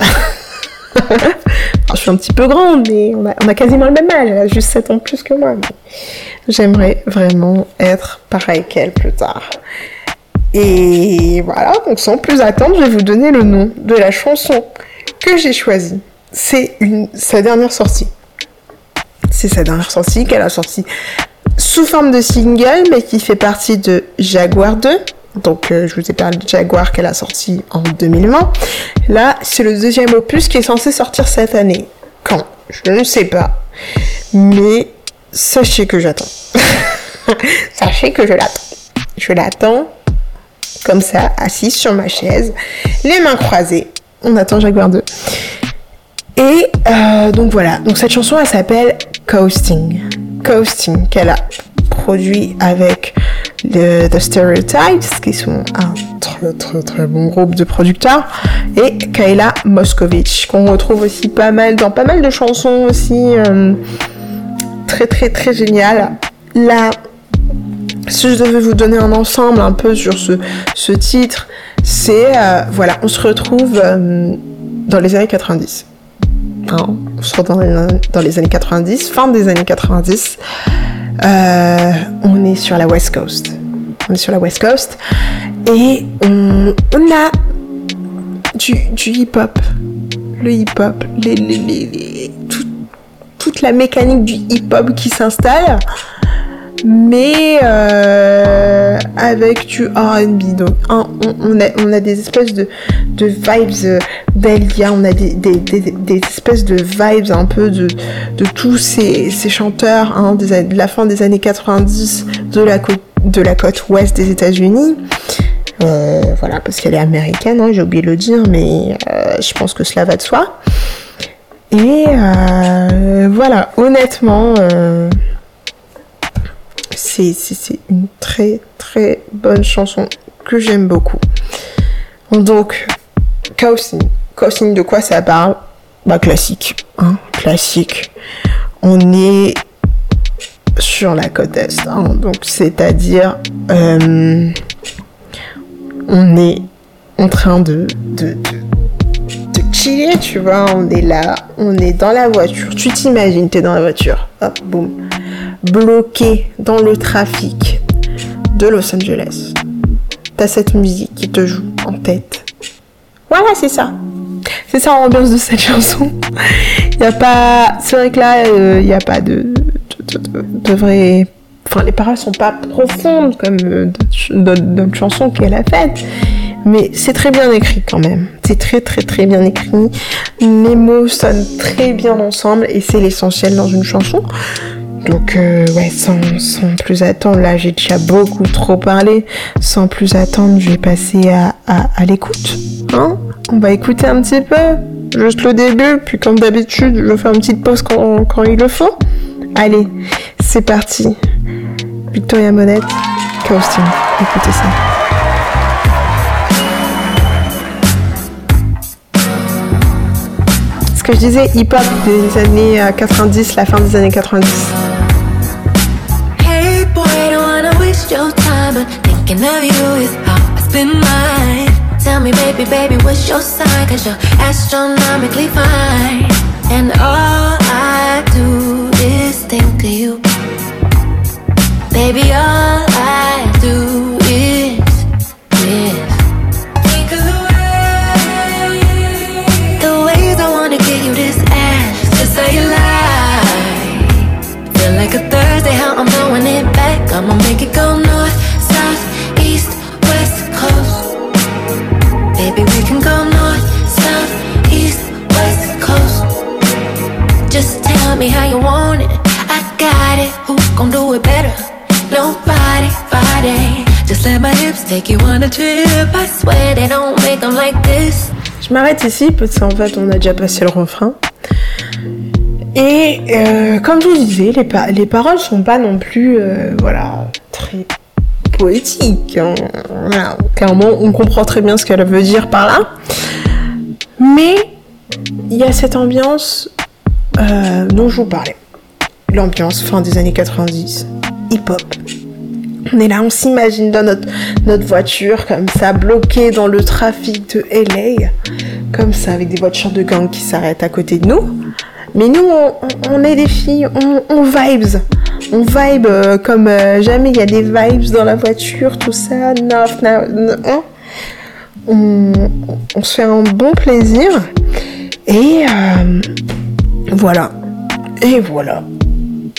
Je suis un petit peu grande, mais on a, quasiment le même âge. Elle a juste 7 ans de plus que moi. J'aimerais vraiment être pareil qu'elle plus tard. Et voilà, donc sans plus attendre, je vais vous donner le nom de la chanson que j'ai choisie. C'est sa dernière sortie. C'est sa dernière sortie qu'elle a sortie sous forme de single, mais qui fait partie de Jaguar 2. Donc, euh, je vous ai parlé de Jaguar qu'elle a sorti en 2020. Là, c'est le deuxième opus qui est censé sortir cette année. Quand? Je ne sais pas. Mais sachez que j'attends. sachez que je l'attends. Je l'attends comme ça, assise sur ma chaise, les mains croisées. On attend Jaguar 2. Et euh, donc voilà, donc cette chanson elle s'appelle Coasting. Coasting, qu'elle a produit avec The Stereotypes, qui sont un très très très bon groupe de producteurs, et Kayla Moskovich, qu'on retrouve aussi pas mal dans pas mal de chansons aussi euh, très très très géniales. Là, si je devais vous donner un ensemble un peu sur ce, ce titre, c'est euh, voilà, on se retrouve euh, dans les années 90. Hein, on se retrouve dans les années 90, fin des années 90. Euh, on est sur la West Coast. On est sur la West Coast et on, a du, hip-hop. Le hip-hop, les- tout- toute la mécanique du hip-hop qui s'installe mais euh, avec du R&B. Donc on, a, des espèces de, vibes euh, d'Elia, on a des, espèces de vibes un peu de, tous ces, chanteurs hein, de la fin des années 90 de la côte, ouest des États-Unis. Euh, voilà, parce qu'elle est américaine, hein, j'ai oublié de le dire, mais euh, je pense que cela va de soi. Et euh, voilà, honnêtement, euh, c'est une très très bonne chanson que j'aime beaucoup. Donc, Kaosin. Kaosin, de quoi ça parle? Bah, classique. Hein, classique. On est sur la côte Est. Hein, donc, c'est-à-dire, euh, on est en train de, de, de, chiller, tu vois. On est là, on est dans la voiture. Tu t'imagines, t'es dans la voiture. Hop, boum. Bloqué dans le trafic de Los Angeles. T'as cette musique qui te joue en tête. Voilà, c'est ça. C'est ça l'ambiance de cette chanson. A pas, c'est vrai que là, il euh, n'y a pas de, de, de, de vrai Enfin, les paroles sont pas profondes comme euh, d'autres chansons qu'elle a faites, mais c'est très bien écrit quand même. C'est très très très bien écrit. Les mots sonnent très bien ensemble et c'est l'essentiel dans une chanson. Donc euh, ouais, sans, sans, plus attendre, là j'ai déjà beaucoup trop parlé. Sans plus attendre, je vais passer à, à, l'écoute. Hein? On va écouter un petit peu, juste le début, puis comme d'habitude, je fais une petite pause quand, quand il le faut. Allez, c'est parti. Victoria Monette, Coasting. Écoutez ça. Ce que je disais, hip-hop des années 90, la fin des années 90. Waste your time, but thinking of you is how I spend mine. Tell me, baby, baby, what's your sign? Cause you're astronomically fine. And all I do is think of you. Baby, all Je m'arrête ici parce qu'en fait on a déjà passé le refrain. Et euh, comme je vous disais, les, pa les paroles sont pas non plus, euh, voilà, très poétiques. Hein. Clairement, on comprend très bien ce qu'elle veut dire par là. Mais il y a cette ambiance euh, dont je vous parlais. L'ambiance fin des années 90 hip-hop. On est là, on s'imagine dans notre, voiture, comme ça, bloqué dans le trafic de LA, comme ça, avec des voitures de gang qui s'arrêtent à côté de nous. Mais nous, on, est des filles, on, vibes. On vibe euh, comme euh, jamais, il y a des vibes dans la voiture, tout ça. Hein. on, on, se fait un bon plaisir. Et euh, voilà. Et voilà.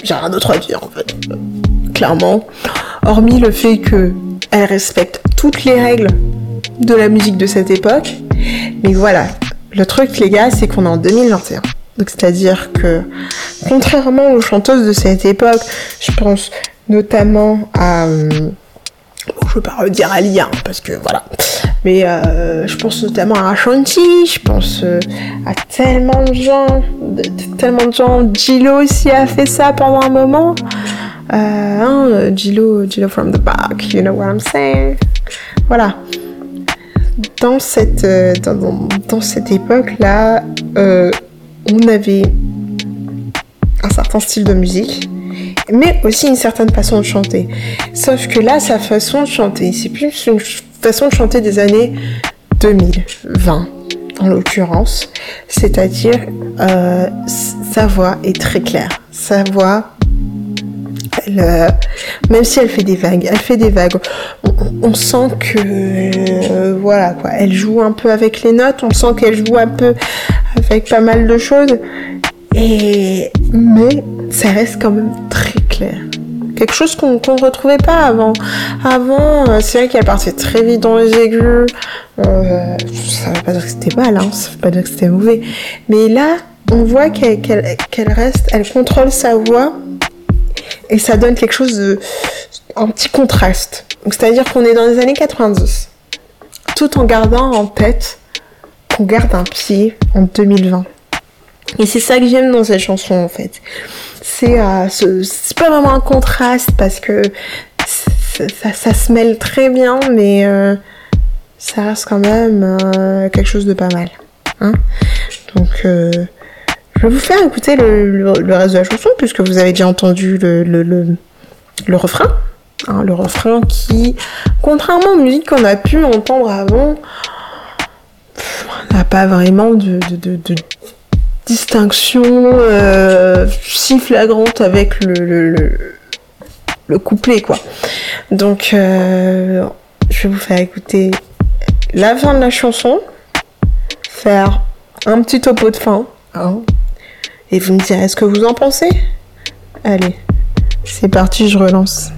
J'ai rien d'autre à dire en fait clairement. Hormis le fait que elle respecte toutes les règles de la musique de cette époque. Mais voilà, le truc les gars, c'est qu'on est en 2021. Donc c'est-à-dire que contrairement aux chanteuses de cette époque, je pense notamment à euh, je veux pas redire à Lia, parce que voilà. Mais euh, je pense notamment à Ashanti, je pense euh, à tellement de gens, tellement de gens. Gilo aussi a fait ça pendant un moment. Euh, hein, Gilo, Gilo from the back, you know what I'm saying? Voilà. Dans cette, euh, dans, cette époque-là, euh, on avait un certain style de musique, mais aussi une certaine façon de chanter. Sauf que là, sa façon de chanter, c'est plus une façon de chanter des années 2020 en l'occurrence, c'est-à-dire euh, sa voix est très claire. Sa voix même si elle fait des vagues, elle fait des vagues. On, sent que, euh, voilà quoi, elle joue un peu avec les notes, on sent qu'elle joue un peu avec pas mal de choses. Et mais ça reste quand même très clair. quelque chose qu'on ne retrouvait pas avant. Avant, euh, c'est vrai qu'elle partait très vite dans les aigus. Euh, ça ne veut pas dire que c'était mal, hein, ça ne veut pas dire que c'était mauvais. Mais là, on voit qu'elle reste, elle contrôle sa voix et ça donne quelque chose de. un petit contraste. C'est-à-dire qu'on est dans les années 90, tout en gardant en tête qu'on garde un pied en 2020. Et c'est ça que j'aime dans cette chanson en fait. C'est euh, pas vraiment un contraste parce que ça, se mêle très bien, mais euh, ça reste quand même euh, quelque chose de pas mal. Hein Donc je vais vous faire écouter le, reste de la chanson puisque vous avez déjà entendu le, refrain. Hein, le refrain qui, contrairement aux musiques qu'on a pu entendre avant, n'a pas vraiment de, distinction euh, si flagrante avec le, le, couplet quoi. Donc euh, je vais vous faire écouter la fin de la chanson, faire un petit topo de fin. Hein, et vous me direz ce que vous en pensez. Allez, c'est parti, je relance.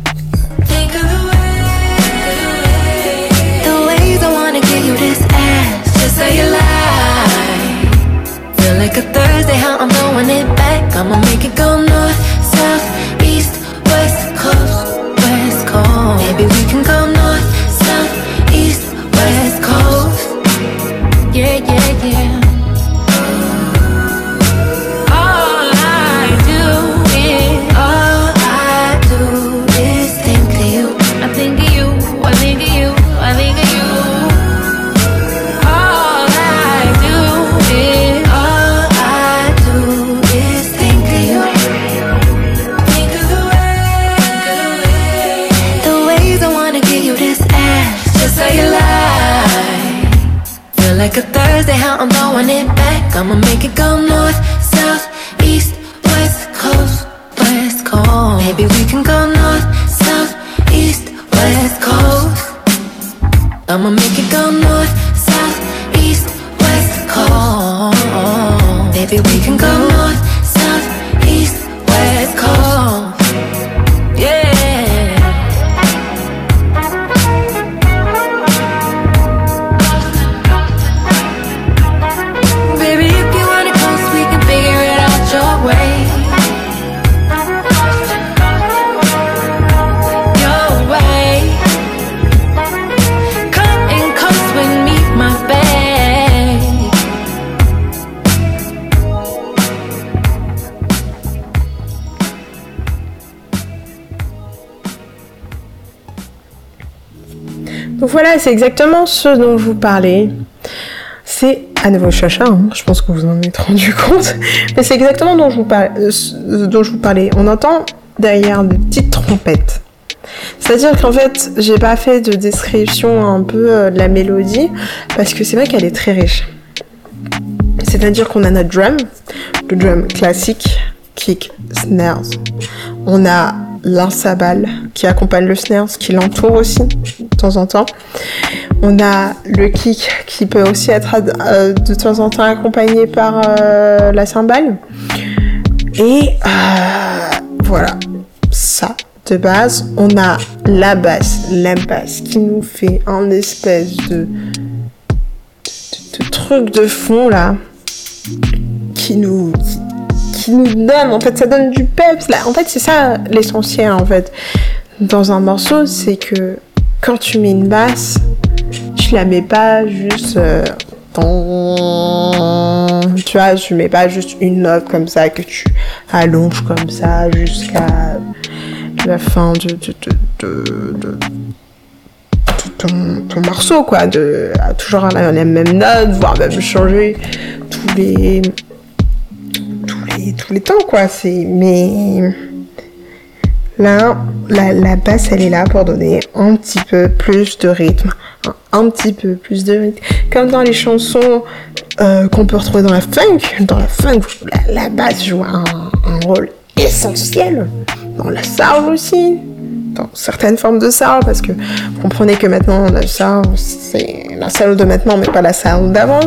C'est exactement ce dont je vous parlais. C'est à nouveau Chacha, hein. je pense que vous en êtes rendu compte, mais c'est exactement dont je vous euh, dont je vous parlais. On entend derrière des petites trompettes. C'est-à-dire qu'en fait, j'ai pas fait de description un peu euh, de la mélodie parce que c'est vrai qu'elle est très riche. C'est-à-dire qu'on a notre drum, le drum classique, kick, snares. On a l'insabal qui accompagne le snare, qui l'entoure aussi de temps en temps. On a le kick qui peut aussi être euh, de temps en temps accompagné par euh, la cymbale. Et euh, voilà, ça de base. On a la basse, la basse qui nous fait un espèce de, de, truc de fond là qui nous qui nous donne, en fait, ça donne du peps. Là. En fait, c'est ça l'essentiel, en fait, dans un morceau, c'est que quand tu mets une basse, tu la mets pas juste euh, tu vois, tu mets pas juste une note comme ça que tu allonges comme ça jusqu'à la fin de, de, ton, morceau, quoi, de toujours la, la même note, voire même changer tous les tous les temps, quoi. C'est, mais là, la, basse, elle est là pour donner un petit peu plus de rythme, un, petit peu plus de rythme. Comme dans les chansons euh, qu'on peut retrouver dans la funk, dans la funk, la, basse joue un, rôle essentiel. Dans la soul aussi, dans certaines formes de soul, parce que vous comprenez que maintenant la soul, c'est la soul de maintenant, mais pas la soul d'avant.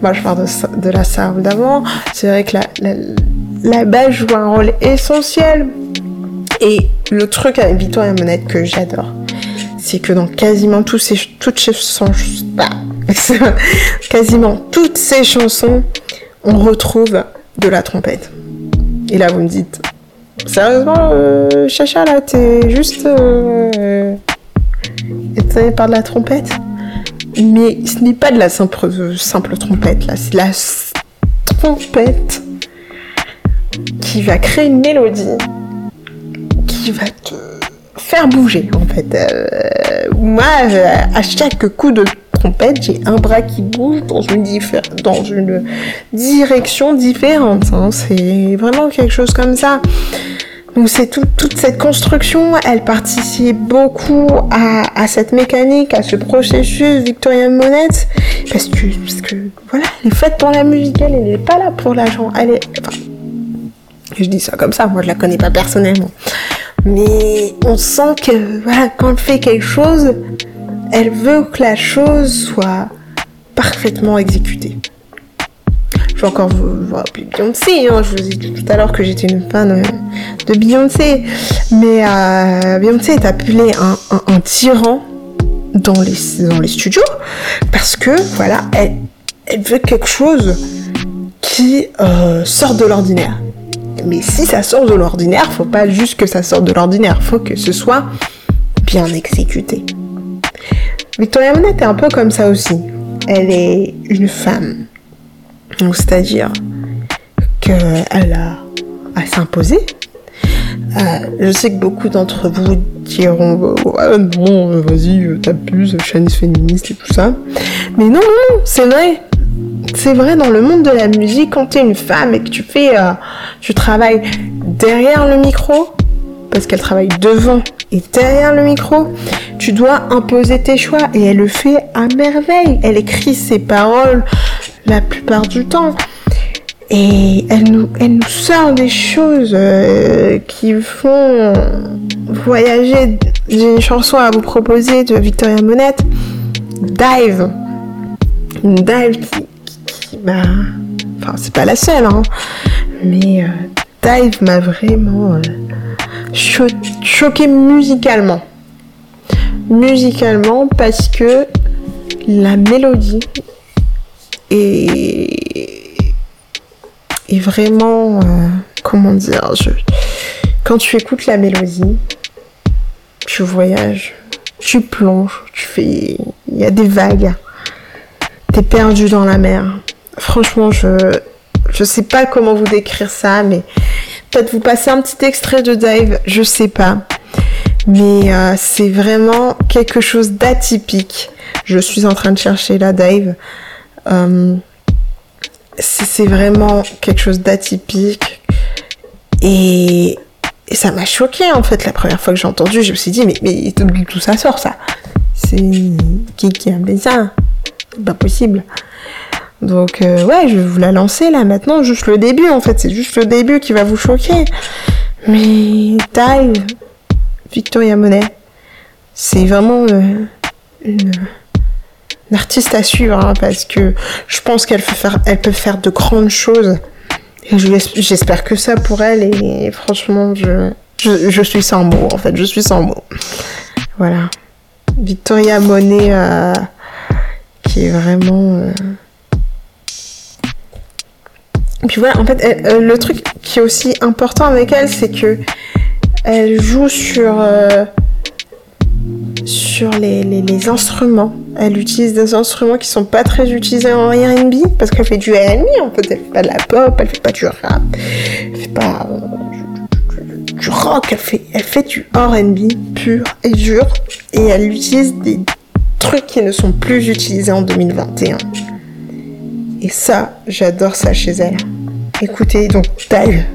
Moi, je parle de, la soul d'avant. C'est vrai que la, la, base joue un rôle essentiel. Et le truc avec Victoria Monette que j'adore, c'est que dans quasiment tous ces, toutes ces chansons, bah, quasiment toutes ces chansons, on retrouve de la trompette. Et là, vous me dites, sérieusement, euh, Chacha, là, t'es juste euh, étonné par de la trompette? Mais ce n'est pas de la simple trompette, là, c'est la trompette qui va créer une mélodie qui va te faire bouger en fait. Euh, moi, à chaque coup de trompette, j'ai un bras qui bouge dans une, dans une direction différente. Hein. C'est vraiment quelque chose comme ça. Donc c'est toute cette construction, elle participe beaucoup à, cette mécanique, à ce processus Victorian Monette, parce que, parce que voilà, elle est faite pour la musique, elle n'est pas là pour l'argent. Elle est, je dis ça comme ça, moi je la connais pas personnellement. Mais on sent que voilà, quand elle fait quelque chose, elle veut que la chose soit parfaitement exécutée. Je vais encore vous, appeler Beyoncé, hein. je vous ai dit tout à l'heure que j'étais une fan de Beyoncé. Mais euh, Beyoncé est appelée un, tyran dans les, studios parce que voilà, elle, elle veut quelque chose qui euh, sort de l'ordinaire. Mais si ça sort de l'ordinaire, faut pas juste que ça sorte de l'ordinaire, faut que ce soit bien exécuté. Victoria Monette est un peu comme ça aussi. Elle est une femme. C'est-à-dire qu'elle a à s'imposer. Euh, je sais que beaucoup d'entre vous diront non, vas-y, t'abuses, chaîne féministe et tout ça. Mais non, non, non, c'est vrai c'est vrai dans le monde de la musique, quand tu es une femme et que tu fais, euh, tu travailles derrière le micro, parce qu'elle travaille devant et derrière le micro, tu dois imposer tes choix et elle le fait à merveille. Elle écrit ses paroles la plupart du temps. Et elle nous, elle nous sort des choses euh, qui font voyager. J'ai une chanson à vous proposer de Victoria Monette, Dive. Une dive qui, enfin, c'est pas la seule, hein, mais euh, Dive m'a vraiment euh, choqué musicalement. Musicalement, parce que la mélodie est, vraiment, euh, comment dire, quand tu écoutes la mélodie, tu voyages, tu plonges, tu fais, il y a des vagues, t'es perdu dans la mer. Franchement, je je sais pas comment vous décrire ça, mais peut-être vous passer un petit extrait de Dive, je sais pas. Mais euh, c'est vraiment quelque chose d'atypique. Je suis en train de chercher la Dive. Euh, c'est vraiment quelque chose d'atypique. Et, ça m'a choqué en fait la première fois que j'ai entendu. Je me suis dit, mais, mais tout ça sort ça? C'est qui qui a fait ça? Pas possible. Donc euh, ouais, je vais vous la lancer là maintenant, juste le début en fait, c'est juste le début qui va vous choquer. Mais Dive, Victoria Monet, c'est vraiment euh, une, artiste à suivre hein, parce que je pense qu'elle peut faire, elle peut faire de grandes choses. Et j'espère que ça pour elle et franchement, je, je, suis sans mots en fait, je suis sans mots. Voilà. Victoria Monet euh, qui est vraiment puis voilà, en fait, euh, le truc qui est aussi important avec elle, c'est que elle joue sur euh, sur les, les, instruments. Elle utilise des instruments qui sont pas très utilisés en R&B parce qu'elle fait du R&B en fait. Elle fait pas de la pop, elle fait pas du rap, elle fait pas euh, du, rock. Elle fait elle fait du R&B pur et dur et elle utilise des trucs qui ne sont plus utilisés en 2021. Et ça, j'adore ça chez elle. Écoutez, donc taille.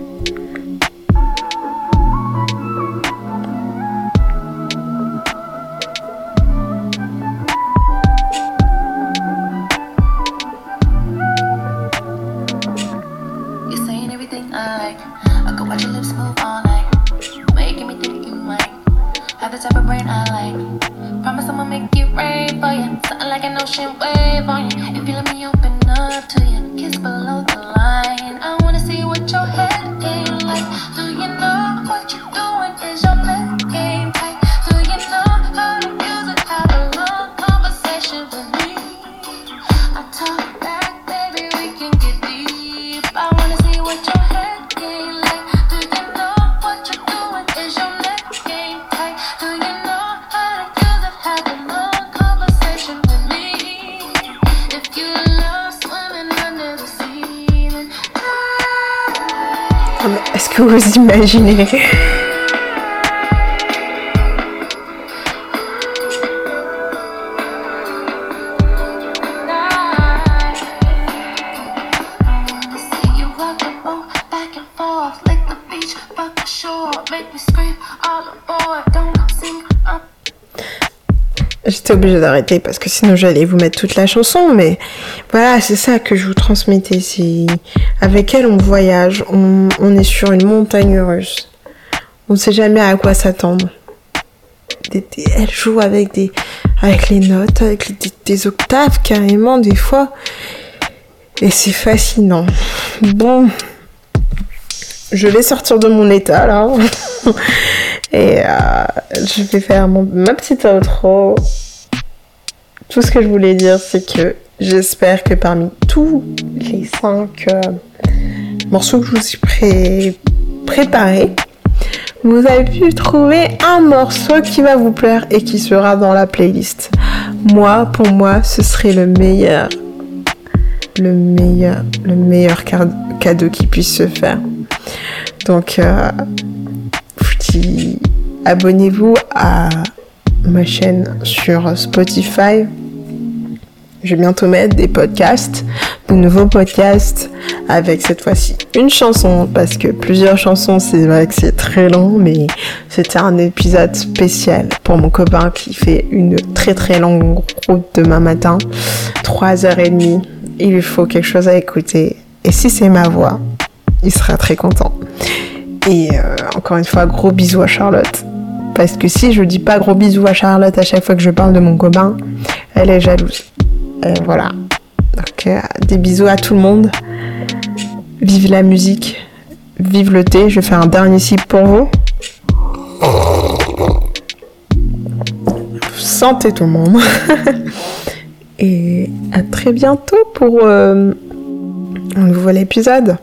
J'étais obligée d'arrêter parce que sinon j'allais vous mettre toute la chanson, mais voilà, c'est ça que je vous transmettais. C'est avec elle on voyage, on, est sur une montagne russe. On ne sait jamais à quoi s'attendre. Elle joue avec des, avec les notes, avec des, octaves carrément des fois, et c'est fascinant. Bon, je vais sortir de mon état là. Et euh, je vais faire ma petite outro. Tout ce que je voulais dire, c'est que j'espère que parmi tous les cinq euh, morceaux que je vous ai préparés, vous avez pu trouver un morceau qui va vous plaire et qui sera dans la playlist. Moi, pour moi, ce serait le meilleur, le meilleur, le meilleur cadeau qui puisse se faire. Donc, euh, abonnez-vous à ma chaîne sur Spotify. Je vais bientôt mettre des podcasts, de nouveaux podcasts avec cette fois-ci une chanson parce que plusieurs chansons, c'est vrai que c'est très long, mais c'était un épisode spécial pour mon copain qui fait une très très longue route demain matin, 3h30. Il lui faut quelque chose à écouter. Et si c'est ma voix, il sera très content. Et euh, encore une fois, gros bisous à Charlotte. Parce que si je dis pas gros bisous à Charlotte à chaque fois que je parle de mon copain, elle est jalouse. Et voilà. Donc euh, des bisous à tout le monde. Vive la musique. Vive le thé. Je fais un dernier sip pour vous. Santé tout le monde. Et à très bientôt pour euh, un nouvel épisode.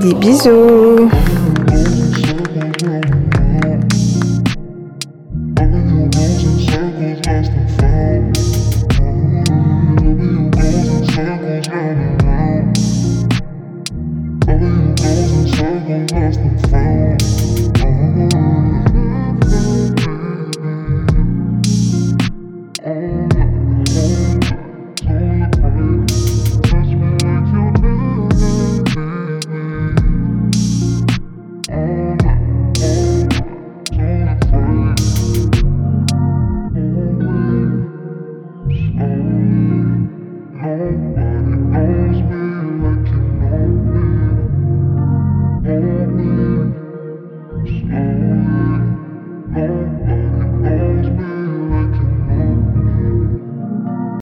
Des bisous.